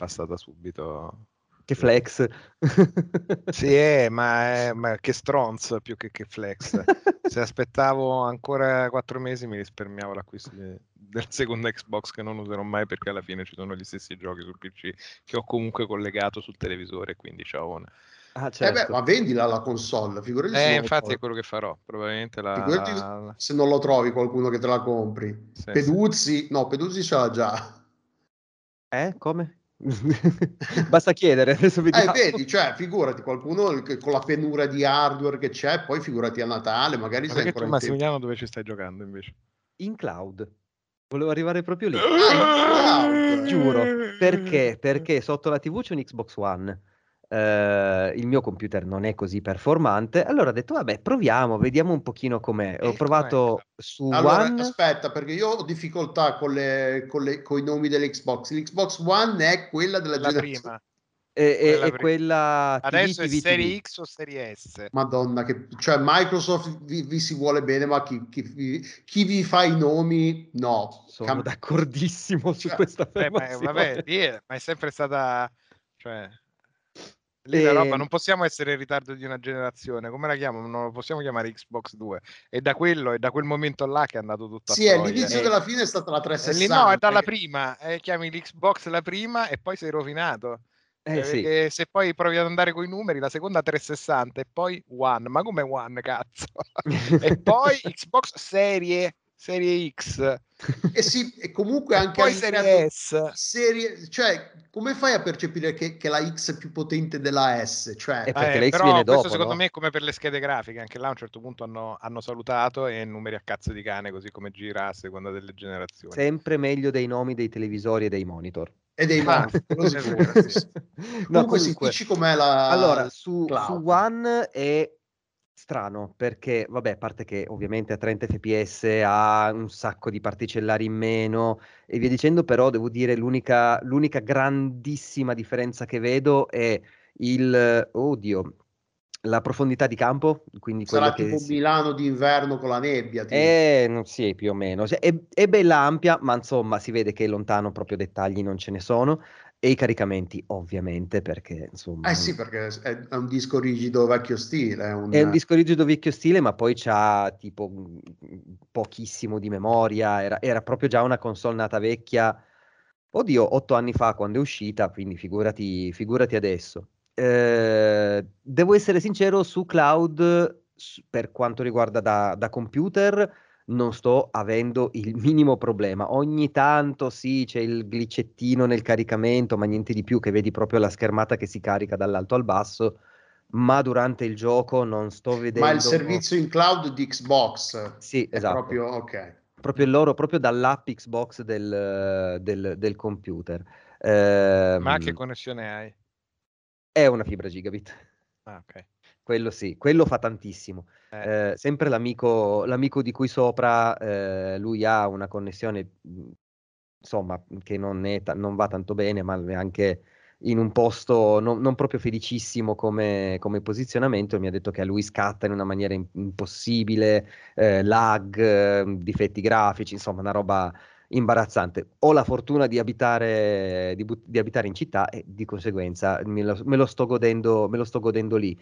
Speaker 4: passata subito
Speaker 3: che flex.
Speaker 4: sì, è, ma, ma che stronzo più che, che flex. Se aspettavo ancora quattro mesi mi risparmiavo l'acquisto di, del secondo Xbox che non userò mai perché alla fine ci sono gli stessi giochi sul PC che ho comunque collegato sul televisore, quindi ciao.
Speaker 2: Ah, certo. eh beh, ma vendila la console, figurati
Speaker 4: eh, infatti è quello che farò, probabilmente la...
Speaker 2: Figurati se non lo trovi qualcuno che te la compri. Sì, Peduzzi, sì. no, Peduzzi ce l'ha già.
Speaker 3: Eh, come? Basta chiedere, adesso vediamo.
Speaker 2: Eh, vedi, cioè, figurati, qualcuno con la penura di hardware che c'è, poi figurati a Natale, magari
Speaker 4: Ma perché tu Massimiliano dove ci stai giocando invece?
Speaker 3: In cloud. Volevo arrivare proprio lì. Ah, Giuro, perché? Perché sotto la TV c'è un Xbox One Uh, il mio computer non è così performante, allora ho detto vabbè proviamo, vediamo un pochino com'è. Ho provato su
Speaker 2: allora,
Speaker 3: One.
Speaker 2: Aspetta, perché io ho difficoltà con, le, con, le, con i nomi dell'Xbox. L'Xbox One è quella della
Speaker 4: la
Speaker 2: generazione.
Speaker 4: Prima.
Speaker 3: E, quella, e quella
Speaker 4: adesso
Speaker 3: TV,
Speaker 4: è serie X o serie S
Speaker 2: madonna che cioè Microsoft vi, vi si vuole bene ma chi, chi, vi, chi, vi fa i nomi no
Speaker 3: sono Cam- d'accordissimo su cioè, questa
Speaker 4: eh, ma, vabbè, ma è sempre stata cioè Lì la roba, ehm non possiamo essere in ritardo di una generazione, come la chiamo? Non lo possiamo chiamare Xbox 2. E da quello, e da quel momento là che è andato tutto
Speaker 2: sì, a Sì, l'inizio della fine è stata la 360.
Speaker 4: no, è dalla prima, eh, chiami l'Xbox la prima e poi sei rovinato.
Speaker 3: Eh, sì.
Speaker 4: se poi provi ad andare con i numeri, la seconda 360 e poi One, ma come One, cazzo? e poi Xbox Serie Serie X.
Speaker 2: E sì, e comunque anche
Speaker 4: poi Serie S.
Speaker 2: Serie, cioè, come fai a percepire che, che, la X è più potente della S? Cioè,
Speaker 3: eh, perché eh, la X viene dopo,
Speaker 4: secondo
Speaker 3: no?
Speaker 4: me è come per le schede grafiche, anche là a un certo punto hanno, hanno salutato e numeri a cazzo di cane, così come gira a seconda delle generazioni.
Speaker 3: Sempre meglio dei nomi dei televisori e dei monitor.
Speaker 2: E dei ah, monitor. no, comunque, si dici com'è la...
Speaker 3: Allora, su, su One è strano perché, vabbè, a parte che ovviamente a 30 fps ha un sacco di particellari in meno e via dicendo, però devo dire l'unica, l'unica grandissima differenza che vedo è il, oddio, la profondità di campo, quindi
Speaker 2: sarà tipo si... Milano d'inverno con la nebbia.
Speaker 3: Tipo. Eh, sì, più o meno. È, è, bella ampia, ma insomma si vede che lontano proprio dettagli non ce ne sono. E i caricamenti, ovviamente, perché insomma...
Speaker 2: Eh sì, perché è un disco rigido vecchio stile. È un,
Speaker 3: è un disco rigido vecchio stile, ma poi c'ha tipo pochissimo di memoria. Era, era, proprio già una console nata vecchia, oddio, otto anni fa quando è uscita, quindi figurati, figurati adesso. Eh, devo essere sincero, su cloud, per quanto riguarda da, da computer non sto avendo il minimo problema. Ogni tanto sì, c'è il glitchettino nel caricamento, ma niente di più che vedi proprio la schermata che si carica dall'alto al basso. Ma durante il gioco non sto vedendo.
Speaker 2: Ma il servizio in cloud di Xbox.
Speaker 3: Sì, esatto.
Speaker 2: Proprio, ok.
Speaker 3: Proprio loro, proprio dall'app Xbox del, del, del computer. Eh,
Speaker 4: ma che connessione hai?
Speaker 3: È una fibra gigabit.
Speaker 4: Ah, ok.
Speaker 3: Quello sì, quello fa tantissimo.
Speaker 4: Eh.
Speaker 3: Eh, sempre l'amico, l'amico di cui sopra, eh, lui ha una connessione, mh, insomma, che non, è non va tanto bene, ma anche in un posto non, non proprio felicissimo come, come posizionamento. Mi ha detto che a lui scatta in una maniera im- impossibile, eh, lag, eh, difetti grafici, insomma, una roba imbarazzante. Ho la fortuna di abitare, di, di abitare in città e di conseguenza me lo, me lo sto godendo, me lo sto godendo lì.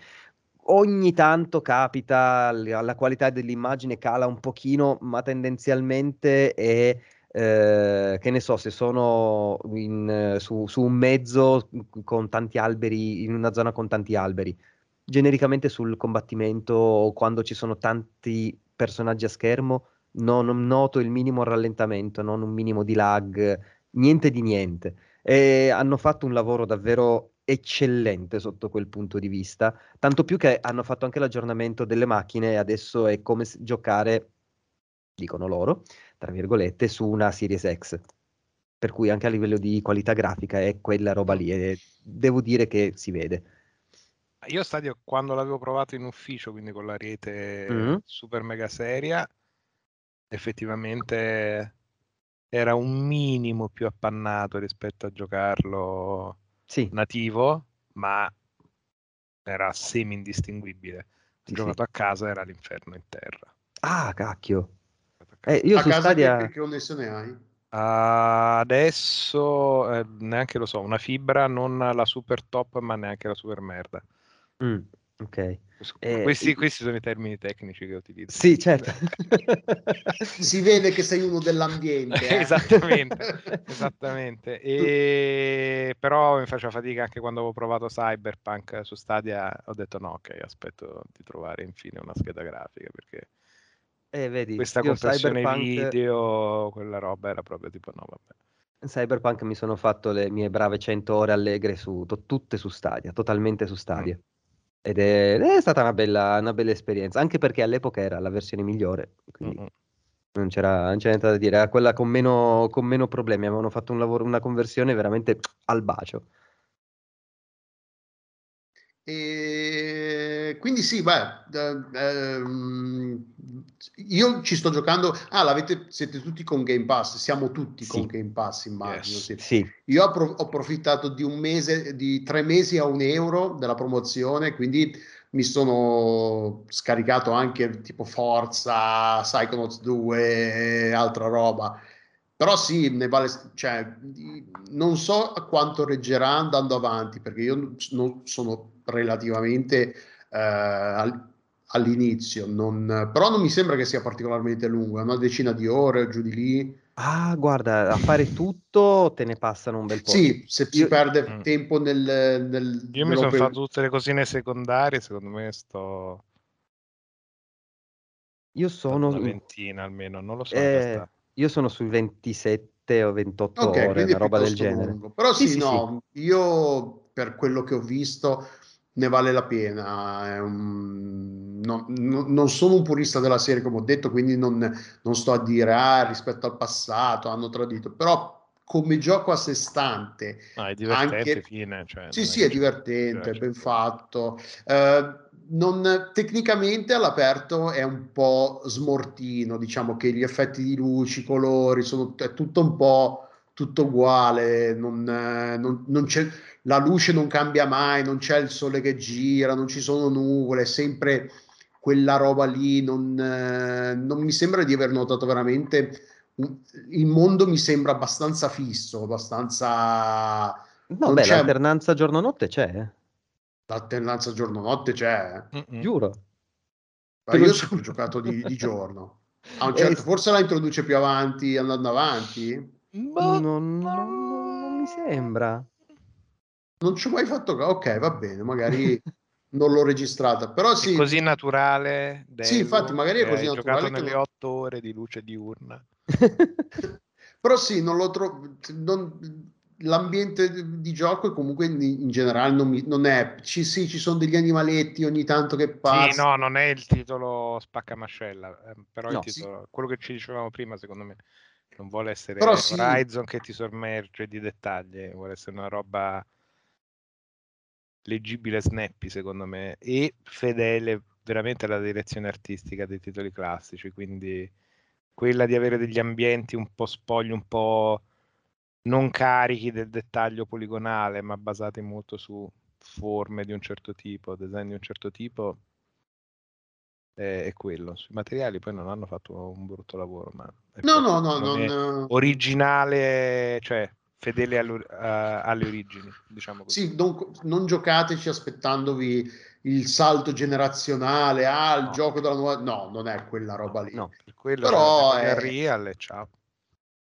Speaker 3: Ogni tanto capita, la qualità dell'immagine cala un pochino, ma tendenzialmente è, eh, che ne so, se sono in, su, su un mezzo con tanti alberi, in una zona con tanti alberi, genericamente sul combattimento o quando ci sono tanti personaggi a schermo, no- non noto il minimo rallentamento, non un minimo di lag, niente di niente. E hanno fatto un lavoro davvero eccellente sotto quel punto di vista, tanto più che hanno fatto anche l'aggiornamento delle macchine e adesso è come giocare, dicono loro, tra virgolette, su una Series X. Per cui anche a livello di qualità grafica è quella roba lì e devo dire che si vede.
Speaker 4: Io Stadio quando l'avevo provato in ufficio, quindi con la rete
Speaker 3: Mhm.
Speaker 4: super mega seria, effettivamente era un minimo più appannato rispetto a giocarlo
Speaker 3: Sì,
Speaker 4: nativo, ma era semi indistinguibile.
Speaker 3: Sì,
Speaker 4: Giocato a casa era l'inferno in terra.
Speaker 3: Ah, cacchio.
Speaker 4: Giocato a casa.
Speaker 3: Eh, io
Speaker 2: a
Speaker 3: su
Speaker 2: casa
Speaker 3: Stadia...
Speaker 2: che, che connessione hai?
Speaker 4: Ah, adesso eh, neanche lo so, una fibra, non la super top, ma neanche la super merda.
Speaker 3: Mm, ok. Eh,
Speaker 4: questi, questi sono i termini tecnici che utilizzo.
Speaker 3: Sì, certo.
Speaker 2: Si vede che sei uno dell'ambiente. eh.
Speaker 4: Esattamente, Esattamente. E... Però mi faceva fatica anche quando avevo provato Cyberpunk su Stadia. Ho detto no, ok, aspetto di trovare infine una scheda grafica perché
Speaker 3: Eh, vedi,
Speaker 4: questa
Speaker 3: io
Speaker 4: compressione
Speaker 3: Cyberpunk,
Speaker 4: video, quella roba era proprio tipo no, vabbè.
Speaker 3: Cyberpunk mi sono fatto le mie brave 100 ore allegre su, to- tutte su Stadia, totalmente su Stadia. Ed è, è stata una bella, una bella esperienza, anche perché all'epoca era la versione migliore, quindi
Speaker 4: Mm-mm.
Speaker 3: non c'era, non c'era niente da dire, era quella con meno, con meno problemi, avevano fatto un lavoro, una conversione veramente al bacio.
Speaker 2: E quindi sì, beh, eh, ehm, io ci sto giocando. Ah, l'avete, siete tutti con Game Pass, siamo tutti
Speaker 3: Sì.
Speaker 2: con Game Pass, immagino.
Speaker 4: Yes.
Speaker 2: sì.
Speaker 3: Sì,
Speaker 2: Io ho, ho approfittato di un mese, di tre mesi a un euro della promozione, quindi mi sono scaricato anche tipo Forza, Psychonauts 2 e altra roba. Però sì, ne vale, cioè, non so a quanto reggerà andando avanti, perché io non- sono relativamente all'inizio, non- però non mi sembra che sia particolarmente lungo, è una decina di ore giù di lì.
Speaker 3: ah, guarda, a fare tutto te ne passano un bel po'.
Speaker 2: Sì, se si
Speaker 3: Io-
Speaker 2: perde
Speaker 4: Mm.
Speaker 2: tempo nel, nel
Speaker 4: Io mi sono fatto tutte le cosine secondarie, secondo me sto
Speaker 3: Io sono,
Speaker 4: una
Speaker 3: in-
Speaker 4: ventina almeno, non lo so.
Speaker 3: eh, io sono sui 27 o 28
Speaker 2: Ok,
Speaker 3: ore, una roba del genere.
Speaker 2: lungo. Però
Speaker 3: Sì,
Speaker 2: sì,
Speaker 3: sì,
Speaker 2: no, io per quello che ho visto ne vale la pena. Un- no- no- non sono un purista della serie, come ho detto, quindi non, non sto a dire ah, rispetto al passato hanno tradito, però come gioco a sé stante,
Speaker 4: No, è divertente,
Speaker 2: anche...
Speaker 4: fine. Cioè,
Speaker 2: Sì, sì, è divertente, è
Speaker 4: c'è-
Speaker 2: ben fatto. Eh, non- tecnicamente all'aperto è un po' smortino, diciamo che gli effetti di luci, colori, sono, è tutto un po' tutto uguale, non, non- non c'è, la luce non cambia mai, non c'è il sole che gira, non ci sono nuvole, è sempre quella roba lì, non, eh, non mi sembra di aver notato veramente, il mondo mi sembra abbastanza fisso, abbastanza...
Speaker 3: No,
Speaker 2: non
Speaker 3: beh,
Speaker 2: c'è-
Speaker 3: l'alternanza giorno-notte c'è, eh,
Speaker 2: L'alternanza giorno-notte c'è.
Speaker 4: Mm-mm.
Speaker 3: giuro.
Speaker 2: Ma io sempre giocato di, di giorno. A un
Speaker 3: Eh,
Speaker 2: certo, forse la introduce più avanti, andando avanti.
Speaker 3: Non, non- non- non mi sembra.
Speaker 2: Non ci ho mai fatto. Ok, va bene, magari non l'ho registrata. Però
Speaker 4: È
Speaker 2: sì,
Speaker 4: così naturale.
Speaker 2: Sì, infatti, magari è così naturale
Speaker 4: giocato nelle
Speaker 2: non-
Speaker 4: otto ore di luce diurna.
Speaker 2: però sì, non lo trovo. non- L'ambiente di gioco comunque in, in generale non, mi- non è. Ci, sì, ci sono degli animaletti ogni tanto che
Speaker 4: Sì,
Speaker 2: passano.
Speaker 4: no, non è il titolo spaccamascella, eh, però
Speaker 3: No,
Speaker 4: titolo, quello che ci dicevamo prima, secondo me, non vuole essere
Speaker 2: Però sì.
Speaker 4: Horizon che ti sommerge di dettagli, vuole essere una roba leggibile snappy secondo me e fedele veramente alla direzione artistica dei titoli classici, quindi quella di avere degli ambienti un po' spogli, un po' non carichi del dettaglio poligonale, ma basati molto su forme di un certo tipo, design di un certo tipo, è, è quello. Sui materiali poi non hanno fatto un brutto lavoro, ma
Speaker 2: no, no, no, non...
Speaker 4: originale, cioè fedele alle, uh, alle origini, diciamo così.
Speaker 2: Sì, non, non, giocateci aspettandovi il salto generazionale, ah, il no. gioco della nuova... No, non è quella roba lì.
Speaker 4: No, per quello Però è real e ciao.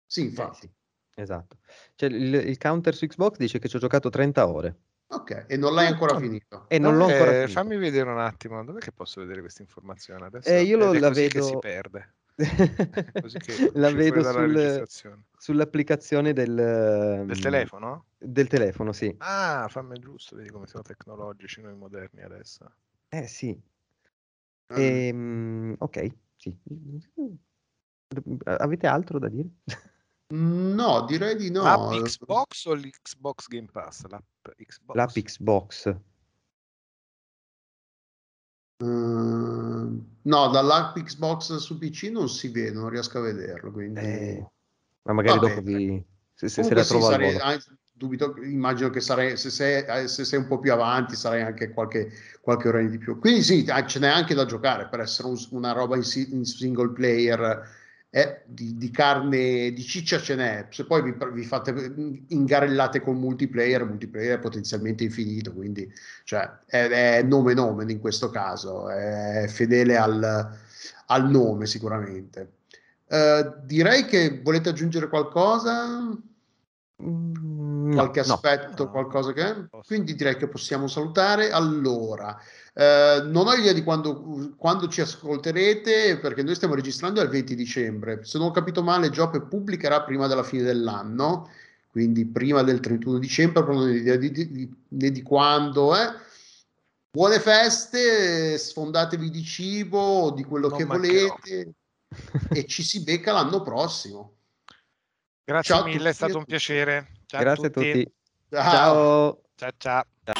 Speaker 2: Sì, infatti.
Speaker 3: Eh, esatto. Cioè, il, il, counter su Xbox dice che ci ho giocato 30 ore.
Speaker 2: Ok, e non l'hai ancora finito.
Speaker 3: E non l'ho ancora
Speaker 4: eh,
Speaker 3: finito.
Speaker 4: Fammi vedere un attimo, dov'è che posso vedere questa informazione? Adesso
Speaker 3: eh, io lo, la vedo...
Speaker 4: si perde.
Speaker 3: la vedo sul, sull'applicazione del,
Speaker 4: del, telefono?
Speaker 3: Del telefono, sì.
Speaker 4: Ah, fammi giusto, vedi come siamo tecnologici noi moderni adesso.
Speaker 3: Eh sì. Ah. E, um, ok, sì. Avete altro da dire?
Speaker 2: No, direi di no.
Speaker 4: L'app Xbox o l'Xbox Game Pass? L'app Xbox.
Speaker 3: L'app Xbox.
Speaker 2: Uh, no, dall'app Xbox su PC non si vede, non riesco a vederlo. Quindi... Eh,
Speaker 3: ma magari Vabbè, dopo vi... se, se, se la trovo sì, sarei,
Speaker 2: dubito, immagino che sarei, se sei, eh, se sei, un po' più avanti, sarei anche qualche, qualche ora di più. Quindi sì, ce n'è anche da giocare per essere un, una roba in, in single player eh, di, di, carne di ciccia ce n'è. Se poi vi, vi, fate ingarellate con multiplayer, multiplayer è potenzialmente infinito, quindi cioè, è, è, nome nome in questo caso, è fedele al, al nome sicuramente. Uh, direi che volete aggiungere qualcosa? Mm, qualche no, aspetto, no, qualcosa che... Quindi direi che possiamo salutare. Allora, eh, non ho idea di quando, quando, ci ascolterete, perché noi stiamo registrando il 20 dicembre. Se non ho capito male, Jope pubblicherà prima della fine dell'anno, quindi prima del 31 dicembre, però non ho idea di, di, di, di quando. Eh. Buone feste, sfondatevi di cibo, di quello non che mancherò. volete, e ci si becca l'anno prossimo.
Speaker 4: Grazie ciao mille, è stato un piacere.
Speaker 3: Ciao Grazie a tutti. A tutti.
Speaker 2: Ciao.
Speaker 4: Ciao ciao. ciao.